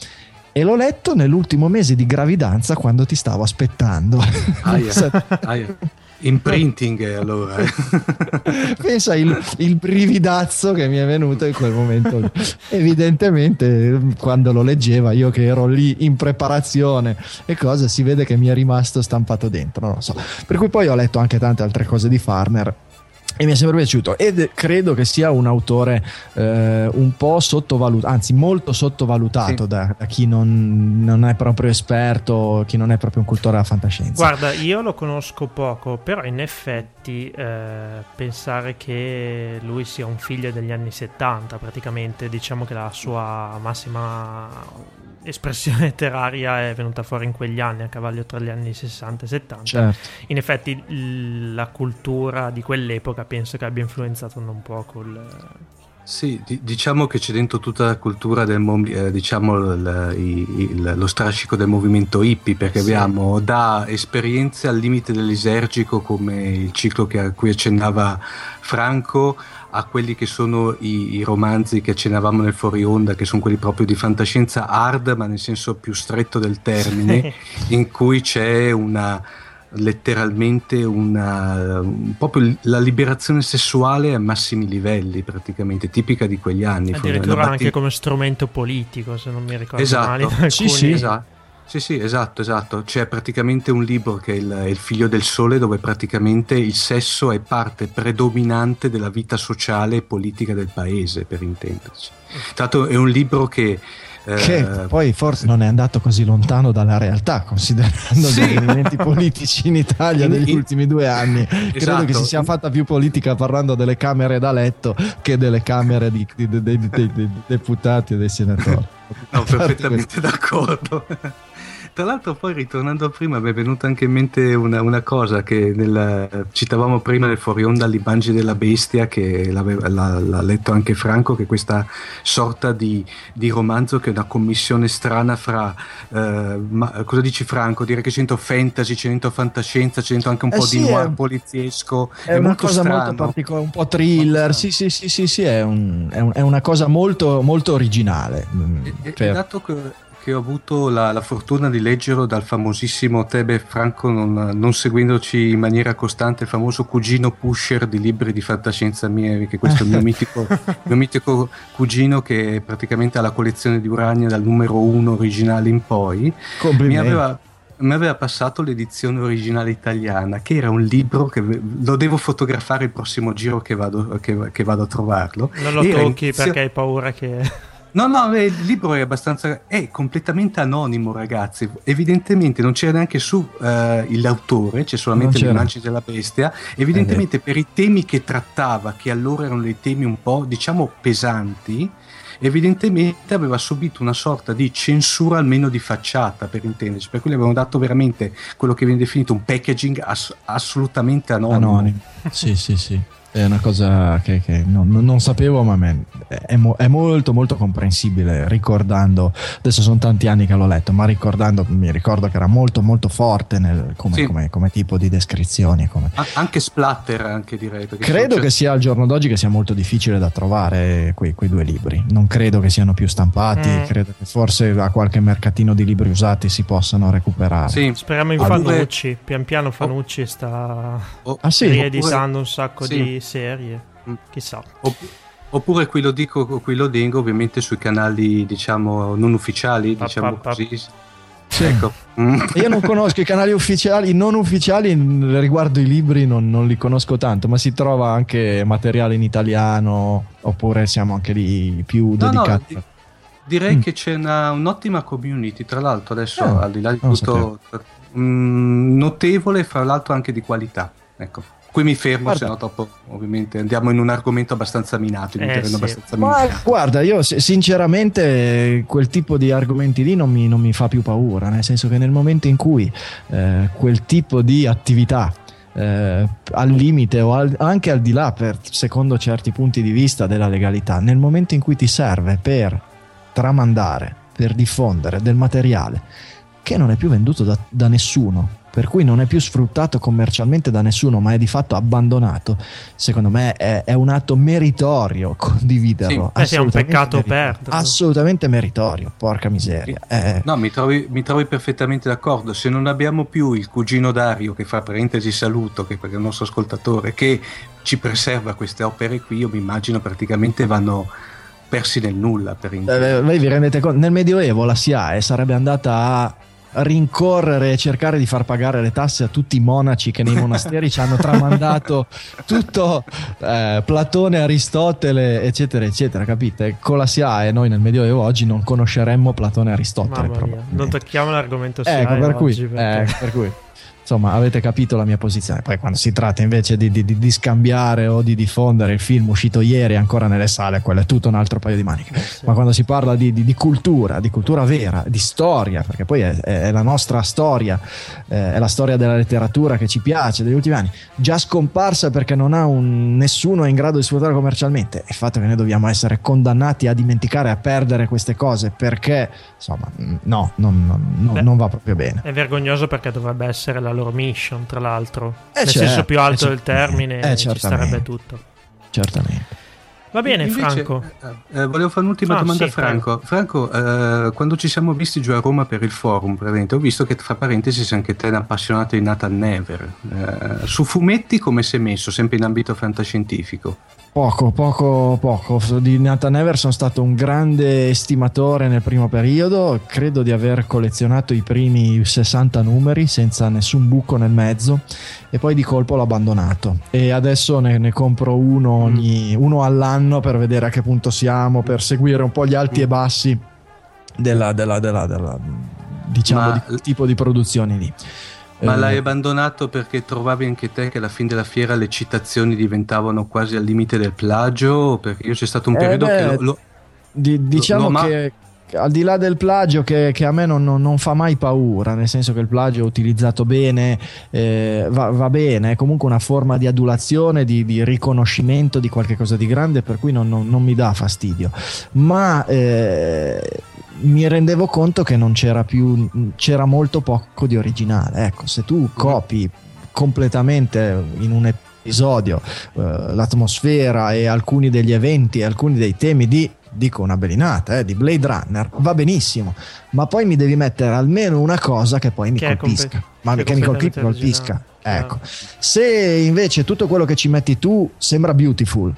E l'ho letto nell'ultimo mese di gravidanza quando ti stavo aspettando. Aia, aia. Imprinting allora. Pensa il, il brividazzo che mi è venuto in quel momento. Evidentemente quando lo leggeva io che ero lì in preparazione e cosa si vede che mi è rimasto stampato dentro, non lo so. Per cui poi ho letto anche tante altre cose di Farmer e mi è sempre piaciuto ed credo che sia un autore eh, un po' sottovalutato, anzi molto sottovalutato sì. da, da, chi non, non, è proprio esperto, chi non è proprio un cultore della fantascienza. Guarda, io lo conosco poco, però in effetti eh, pensare che lui sia un figlio degli anni 70 praticamente, diciamo che la sua massima espressione letteraria è venuta fuori in quegli anni, a cavallo tra gli anni 60 e 70. Certo. In effetti la cultura di quell'epoca penso che abbia influenzato un poco il... Sì, d- diciamo che c'è dentro tutta la cultura del eh, diciamo l- il, il, lo strascico del movimento hippie, perché sì. abbiamo da esperienze al limite dell'isergico come il ciclo che, a cui accennava Franco a quelli che sono i, i, romanzi che accennavamo nel fuori onda, che sono quelli proprio di fantascienza hard, ma nel senso più stretto del termine, in cui c'è una letteralmente una un, proprio la liberazione sessuale a massimi livelli praticamente tipica di quegli anni addirittura anche come strumento politico se non mi ricordo esatto. male sì, sì, esatto sì, sì, esatto, esatto. C'è praticamente un libro che è il, il, Figlio del Sole dove praticamente il sesso è parte predominante della vita sociale e politica del paese, per intenderci. Tra l'altro è un libro che... Eh, che poi forse non è andato così lontano dalla realtà, considerando sì. gli avvenimenti politici in Italia negli in, ultimi due anni. Esatto. Credo che si sia fatta più politica parlando delle camere da letto che delle camere dei, dei, dei, dei deputati e dei senatori. No, perfettamente d'accordo. Tra l'altro poi ritornando a prima mi è venuta anche in mente una, una cosa che nel, citavamo prima nel fuori onda all'Ibangi della Bestia che l'ha, letto anche Franco che è questa sorta di, di, romanzo che è una commissione strana fra eh, ma, cosa dici Franco? Dire che c'è dentro fantasy, c'è dentro fantascienza, c'è dentro anche un eh po' sì, di noir è, poliziesco è, è una cosa strano. molto particolare, un po' thriller sì sì sì sì, sì è, un, è, un, è, una cosa molto, molto originale e, cioè, dato che che ho avuto la, la, fortuna di leggerlo dal famosissimo Tebe Franco, non, non, seguendoci in maniera costante, il famoso cugino pusher di libri di fantascienza miei, che questo è il mio mitico, mio mitico cugino che praticamente ha la collezione di Urania dal numero uno originale in poi. Mi aveva, mi aveva passato l'edizione originale italiana, che era un libro che lo devo fotografare il prossimo giro che vado, che, che vado a trovarlo. Non lo era tocchi inizio... perché hai paura che... No, no, il libro è abbastanza. è completamente anonimo, ragazzi. Evidentemente non c'era neanche su uh, l'autore, c'è solamente l'immagine della bestia. Evidentemente eh, per i temi che trattava, che allora erano dei temi un po', diciamo, pesanti, evidentemente aveva subito una sorta di censura almeno di facciata per intenderci, per cui le avevano dato veramente quello che viene definito un packaging ass- assolutamente anonimo. Anonimo, sì, sì, sì. È una cosa che, che non, non, sapevo, ma è, mo, è, molto molto comprensibile ricordando, adesso sono tanti anni che l'ho letto, ma ricordando, mi ricordo che era molto molto forte nel, come, sì. come, come, tipo di descrizioni. Come... Anche splatter, anche direi. Credo che sia al giorno d'oggi che sia molto difficile da trovare quei, quei due libri. Non credo che siano più stampati, mm. credo che forse a qualche mercatino di libri usati si possano recuperare. Sì. Speriamo in Fanucci, pian piano Fanucci sta oh. ah, sì? rieditando un sacco sì. di serie, mm. chissà. Oppure qui lo dico, qui lo dico, ovviamente sui canali, diciamo, non ufficiali, pa, diciamo pa, così. Sì. Ecco. Mm. Io non conosco i canali ufficiali, i non ufficiali riguardo i libri non, non, li conosco tanto, ma si trova anche materiale in italiano oppure siamo anche lì più no, dedicati. No, direi mm. che c'è una, un'ottima community, tra l'altro adesso eh, al di là di tutto mh, mm, notevole, fra l'altro anche di qualità. Ecco. Qui mi fermo, guarda. se no dopo ovviamente andiamo in un argomento abbastanza minato, in un eh, sì. abbastanza minato. guarda, io sinceramente quel tipo di argomenti lì non mi, non mi, fa più paura, nel senso che nel momento in cui eh, quel tipo di attività eh, al limite o al, anche al di là, per, secondo certi punti di vista della legalità, nel momento in cui ti serve per tramandare, per diffondere del materiale che non è più venduto da, da nessuno, per cui non è più sfruttato commercialmente da nessuno, ma è di fatto abbandonato, secondo me è, è un atto meritorio condividerlo. Sì, è un peccato meritorio. perderlo. Assolutamente meritorio, porca miseria. Eh. No, mi trovi, mi trovi, perfettamente d'accordo. Se non abbiamo più il cugino Dario, che fa parentesi saluto, che è il nostro ascoltatore, che ci preserva queste opere qui, io mi immagino praticamente vanno persi nel nulla. Per eh, voi vi rendete conto? Nel Medioevo la SIAE sarebbe andata a rincorrere e cercare di far pagare le tasse a tutti i monaci che nei monasteri ci hanno tramandato tutto eh, Platone, Aristotele, eccetera, eccetera, capite? Con la SIAE noi nel Medioevo oggi non conosceremmo Platone e Aristotele. Non tocchiamo l'argomento SIAE ecco, per cui, perché... eh, per cui insomma avete capito la mia posizione. Poi quando si tratta invece di, di, di, scambiare o di diffondere il film uscito ieri ancora nelle sale quello è tutto un altro paio di maniche. Eh sì. ma quando si parla di, di, cultura di cultura vera di storia perché poi è, è la nostra storia eh, è la storia della letteratura che ci piace degli ultimi anni già scomparsa perché non ha un, nessuno è in grado di sfruttare commercialmente il fatto che noi dobbiamo essere condannati a dimenticare a perdere queste cose perché insomma no non, non, non va proprio bene. è vergognoso perché dovrebbe essere la loro mission, tra l'altro. Eh Nel certo, senso più alto eh del termine, eh, ci sarebbe tutto. Certamente. Va bene, Invece, Franco. Eh, eh, volevo fare un'ultima ah, domanda sì, a Franco. Franco, eh, quando ci siamo visti giù a Roma per il forum, ho visto che tra parentesi sei anche te un appassionato di Nathan Never. Eh, su fumetti come sei messo, sempre in ambito fantascientifico? Poco, poco, poco. Di Nathan Ever sono stato un grande estimatore nel primo periodo. Credo di aver collezionato i primi 60 numeri senza nessun buco nel mezzo. E poi di colpo l'ho abbandonato. E adesso ne, ne compro uno, mm. ogni, uno all'anno per vedere a che punto siamo, per seguire un po' gli alti e bassi della, della, della, della diciamo, Ma... di tipo di produzioni lì. Ma l'hai abbandonato perché trovavi anche te che alla fine della fiera le citazioni diventavano quasi al limite del plagio? Perché io c'è stato un periodo eh beh, che lo, lo, di, diciamo lo, che al di là del plagio che, che a me non, non, non, fa mai paura, nel senso che il plagio utilizzato bene eh, va, va, bene, è comunque una forma di adulazione, di, di riconoscimento di qualcosa di grande, per cui non, non mi dà fastidio. Ma eh, mi rendevo conto che non c'era più, c'era molto poco di originale. Ecco, se tu copi completamente in un episodio eh, l'atmosfera e alcuni degli eventi e alcuni dei temi di dico una belinata, eh, di Blade Runner, va benissimo, ma poi mi devi mettere almeno una cosa che poi mi che colpisca, comp- ma che, che mi colpisca. colpisca. Ecco. Se invece tutto quello che ci metti tu sembra beautiful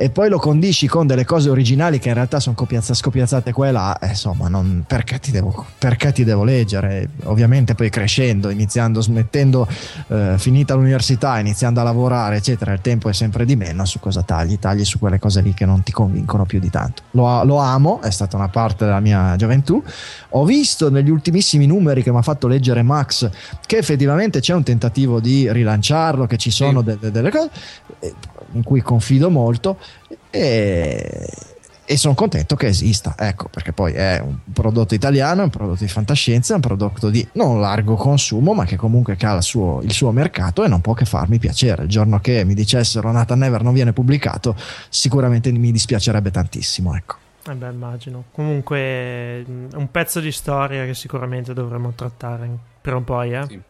e poi lo condisci con delle cose originali che in realtà sono copiazza, scopiazzate qua e là, eh, insomma, non, perché, ti devo, perché, ti devo, leggere? Ovviamente poi crescendo, iniziando, smettendo, eh, finita l'università, iniziando a lavorare, eccetera, il tempo è sempre di meno, su cosa tagli? Tagli su quelle cose lì che non ti convincono più di tanto. Lo, lo amo, è stata una parte della mia gioventù. Ho visto negli ultimissimi numeri che mi ha fatto leggere Max che effettivamente c'è un tentativo di rilanciarlo, che ci sono sì. delle, delle cose in cui confido molto e, e sono contento che esista, ecco, perché poi è un prodotto italiano, è un prodotto di fantascienza, è un prodotto di non largo consumo, ma che comunque ha il suo, il suo mercato e non può che farmi piacere. Il giorno che mi dicessero Nathan Never non viene pubblicato, sicuramente mi dispiacerebbe tantissimo, ecco. Eh beh, immagino. Comunque, un pezzo di storia che sicuramente dovremmo trattare per un po', eh? Sì.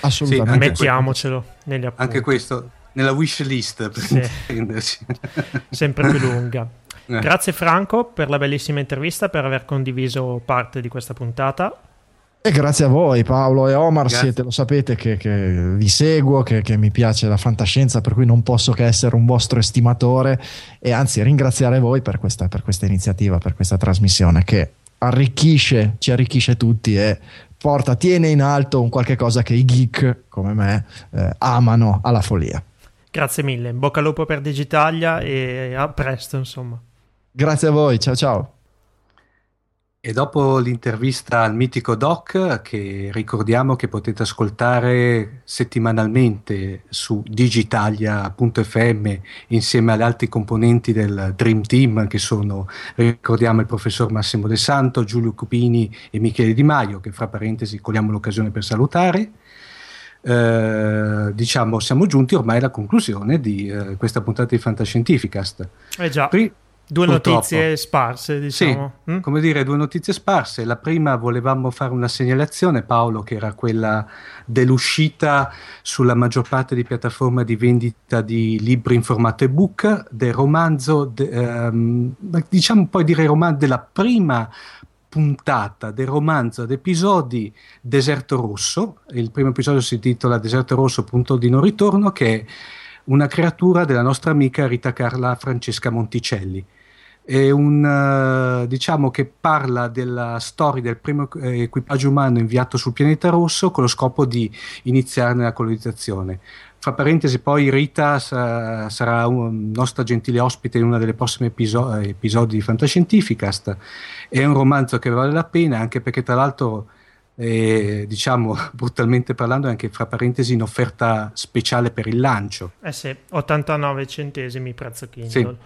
Assolutamente. Sì, Mettiamocelo questo, negli appunti. Anche questo nella wish list per sì. intenderci. Sempre più lunga. Eh. Grazie Franco per la bellissima intervista, per aver condiviso parte di questa puntata. E grazie a voi Paolo e Omar, siete, lo sapete che, che vi seguo, che, che, mi piace la fantascienza, per cui non posso che essere un vostro estimatore e anzi ringraziare voi per questa, per questa iniziativa, per questa trasmissione che arricchisce, ci arricchisce tutti e porta, tiene in alto un qualche cosa che i geek come me eh, amano alla follia. Grazie mille, in bocca al lupo per Digitalia e a presto insomma. Grazie a voi, ciao ciao. E dopo l'intervista al mitico Doc, che ricordiamo che potete ascoltare settimanalmente su digitalia.fm insieme agli altri componenti del Dream Team, che sono, ricordiamo, il professor Massimo De Santo, Giulio Cupini e Michele Di Maio, che fra parentesi cogliamo l'occasione per salutare. Eh, diciamo, siamo giunti ormai alla conclusione di eh, questa puntata di Fantascientificast. Eh già. Pri- Due Purtroppo. notizie sparse, diciamo. Sì, mm? come dire, due notizie sparse. La prima volevamo fare una segnalazione, Paolo, che era quella dell'uscita sulla maggior parte di piattaforme di vendita di libri in formato ebook del romanzo, de, ehm, diciamo poi dire romanzo della prima puntata del romanzo ad episodi Deserto Rosso. Il primo episodio si intitola Deserto Rosso, punto di non ritorno, che è una creatura della nostra amica Rita Carla Francesca Monticelli. È un uh, diciamo che parla della storia del primo eh, equipaggio umano inviato sul pianeta rosso con lo scopo di iniziare la colonizzazione. Fra parentesi, poi Rita sa- sarà un nostra gentile ospite in uno dei prossimi episo- episodi di Fantascientificast. È un romanzo che vale la pena, anche perché tra l'altro, eh, diciamo brutalmente parlando, è anche fra parentesi in offerta speciale per il lancio. Eh sì, 89 centesimi prezzo Kindle. Sì.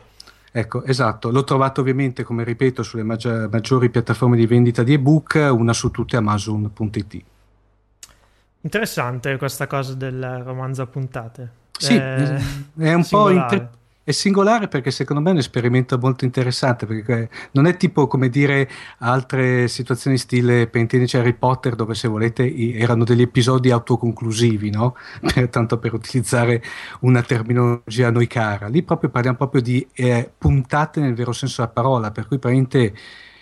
Ecco, esatto, l'ho trovato ovviamente, come ripeto, sulle maggi- maggiori piattaforme di vendita di ebook, una su tutte Amazon.it. Interessante questa cosa del romanzo a puntate. Sì, è, è un singolare. po' inter- è singolare perché secondo me è un esperimento molto interessante perché non è tipo come dire altre situazioni stile Pentenice Harry Potter dove se volete erano degli episodi autoconclusivi no? per, tanto per utilizzare una terminologia a noi cara lì proprio parliamo proprio di eh, puntate nel vero senso della parola per cui praticamente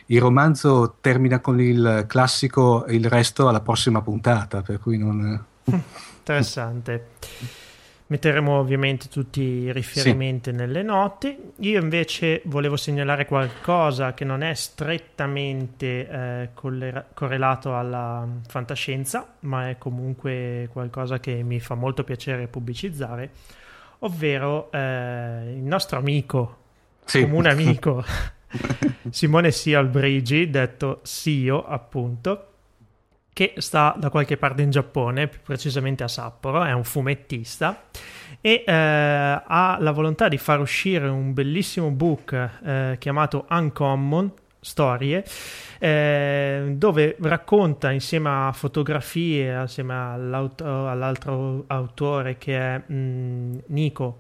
il romanzo termina con il classico il resto alla prossima puntata, per cui non... Interessante. Metteremo ovviamente tutti i riferimenti sì. nelle note. Io invece volevo segnalare qualcosa che non è strettamente eh, collera- correlato alla fantascienza, ma è comunque qualcosa che mi fa molto piacere pubblicizzare, ovvero eh, il nostro amico, sì. comune amico Simone Sialbrigi, detto Sio appunto, che sta da qualche parte in Giappone, più precisamente a Sapporo, è un fumettista e eh, ha la volontà di far uscire un bellissimo book eh, chiamato Uncommon storie, eh, dove racconta insieme a fotografie, assieme all'altro autore che è mh, mm, Nico,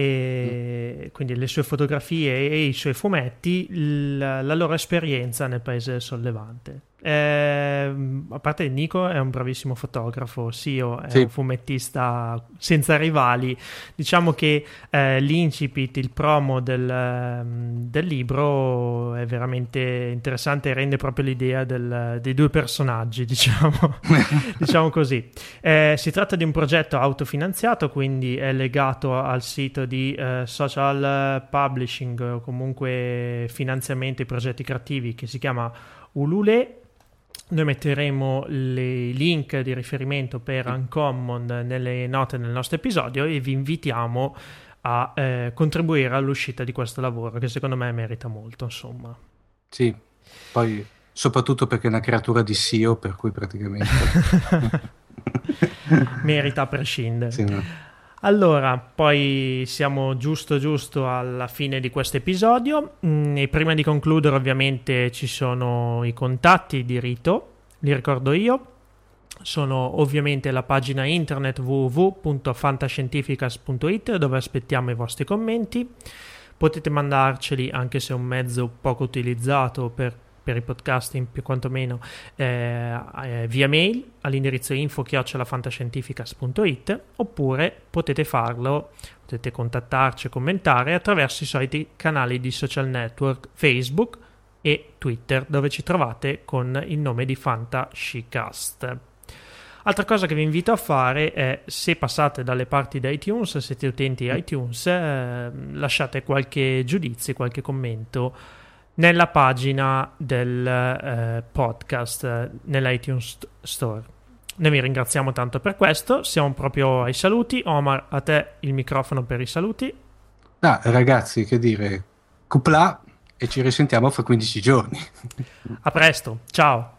e mm. quindi le sue fotografie e i suoi fumetti, la, la loro esperienza nel paese sollevante. Eh, a parte Nico è un bravissimo fotografo, Sio è sì. un fumettista senza rivali. Diciamo che eh, l'incipit, il promo del, ehm, del, libro è veramente interessante e rende proprio l'idea del, dei due personaggi, diciamo, diciamo così. Eh, si tratta di un progetto autofinanziato, quindi è legato al sito di eh, social publishing o comunque finanziamento ai progetti creativi che si chiama Ulule noi metteremo i link di riferimento per Uncommon nelle note del nostro episodio e vi invitiamo a eh, contribuire all'uscita di questo lavoro che secondo me merita molto, insomma. Sì, poi soprattutto perché è una creatura di SEO, per cui praticamente merita a prescindere. Sì, no. Allora, poi siamo giusto giusto alla fine di questo episodio. Mm, e prima di concludere ovviamente ci sono i contatti di Rito, li ricordo io, sono ovviamente la pagina internet www.fantascientificas.it dove aspettiamo i vostri commenti, potete mandarceli anche se è un mezzo poco utilizzato per per i podcasting più quantomeno eh, eh, via mail all'indirizzo info-fantascientificas.it oppure potete farlo, potete contattarci e commentare attraverso i soliti canali di social network Facebook e Twitter dove ci trovate con il nome di Fantascicast. Altra cosa che vi invito a fare è se passate dalle parti di iTunes, siete utenti iTunes, eh, lasciate qualche giudizio, qualche commento nella pagina del eh, podcast eh, nell'iTunes Store. Noi vi ringraziamo tanto per questo, siamo proprio ai saluti. Omar, a te il microfono per i saluti. Ah, ragazzi, che dire, cupla e ci risentiamo fra 15 giorni. A presto, ciao.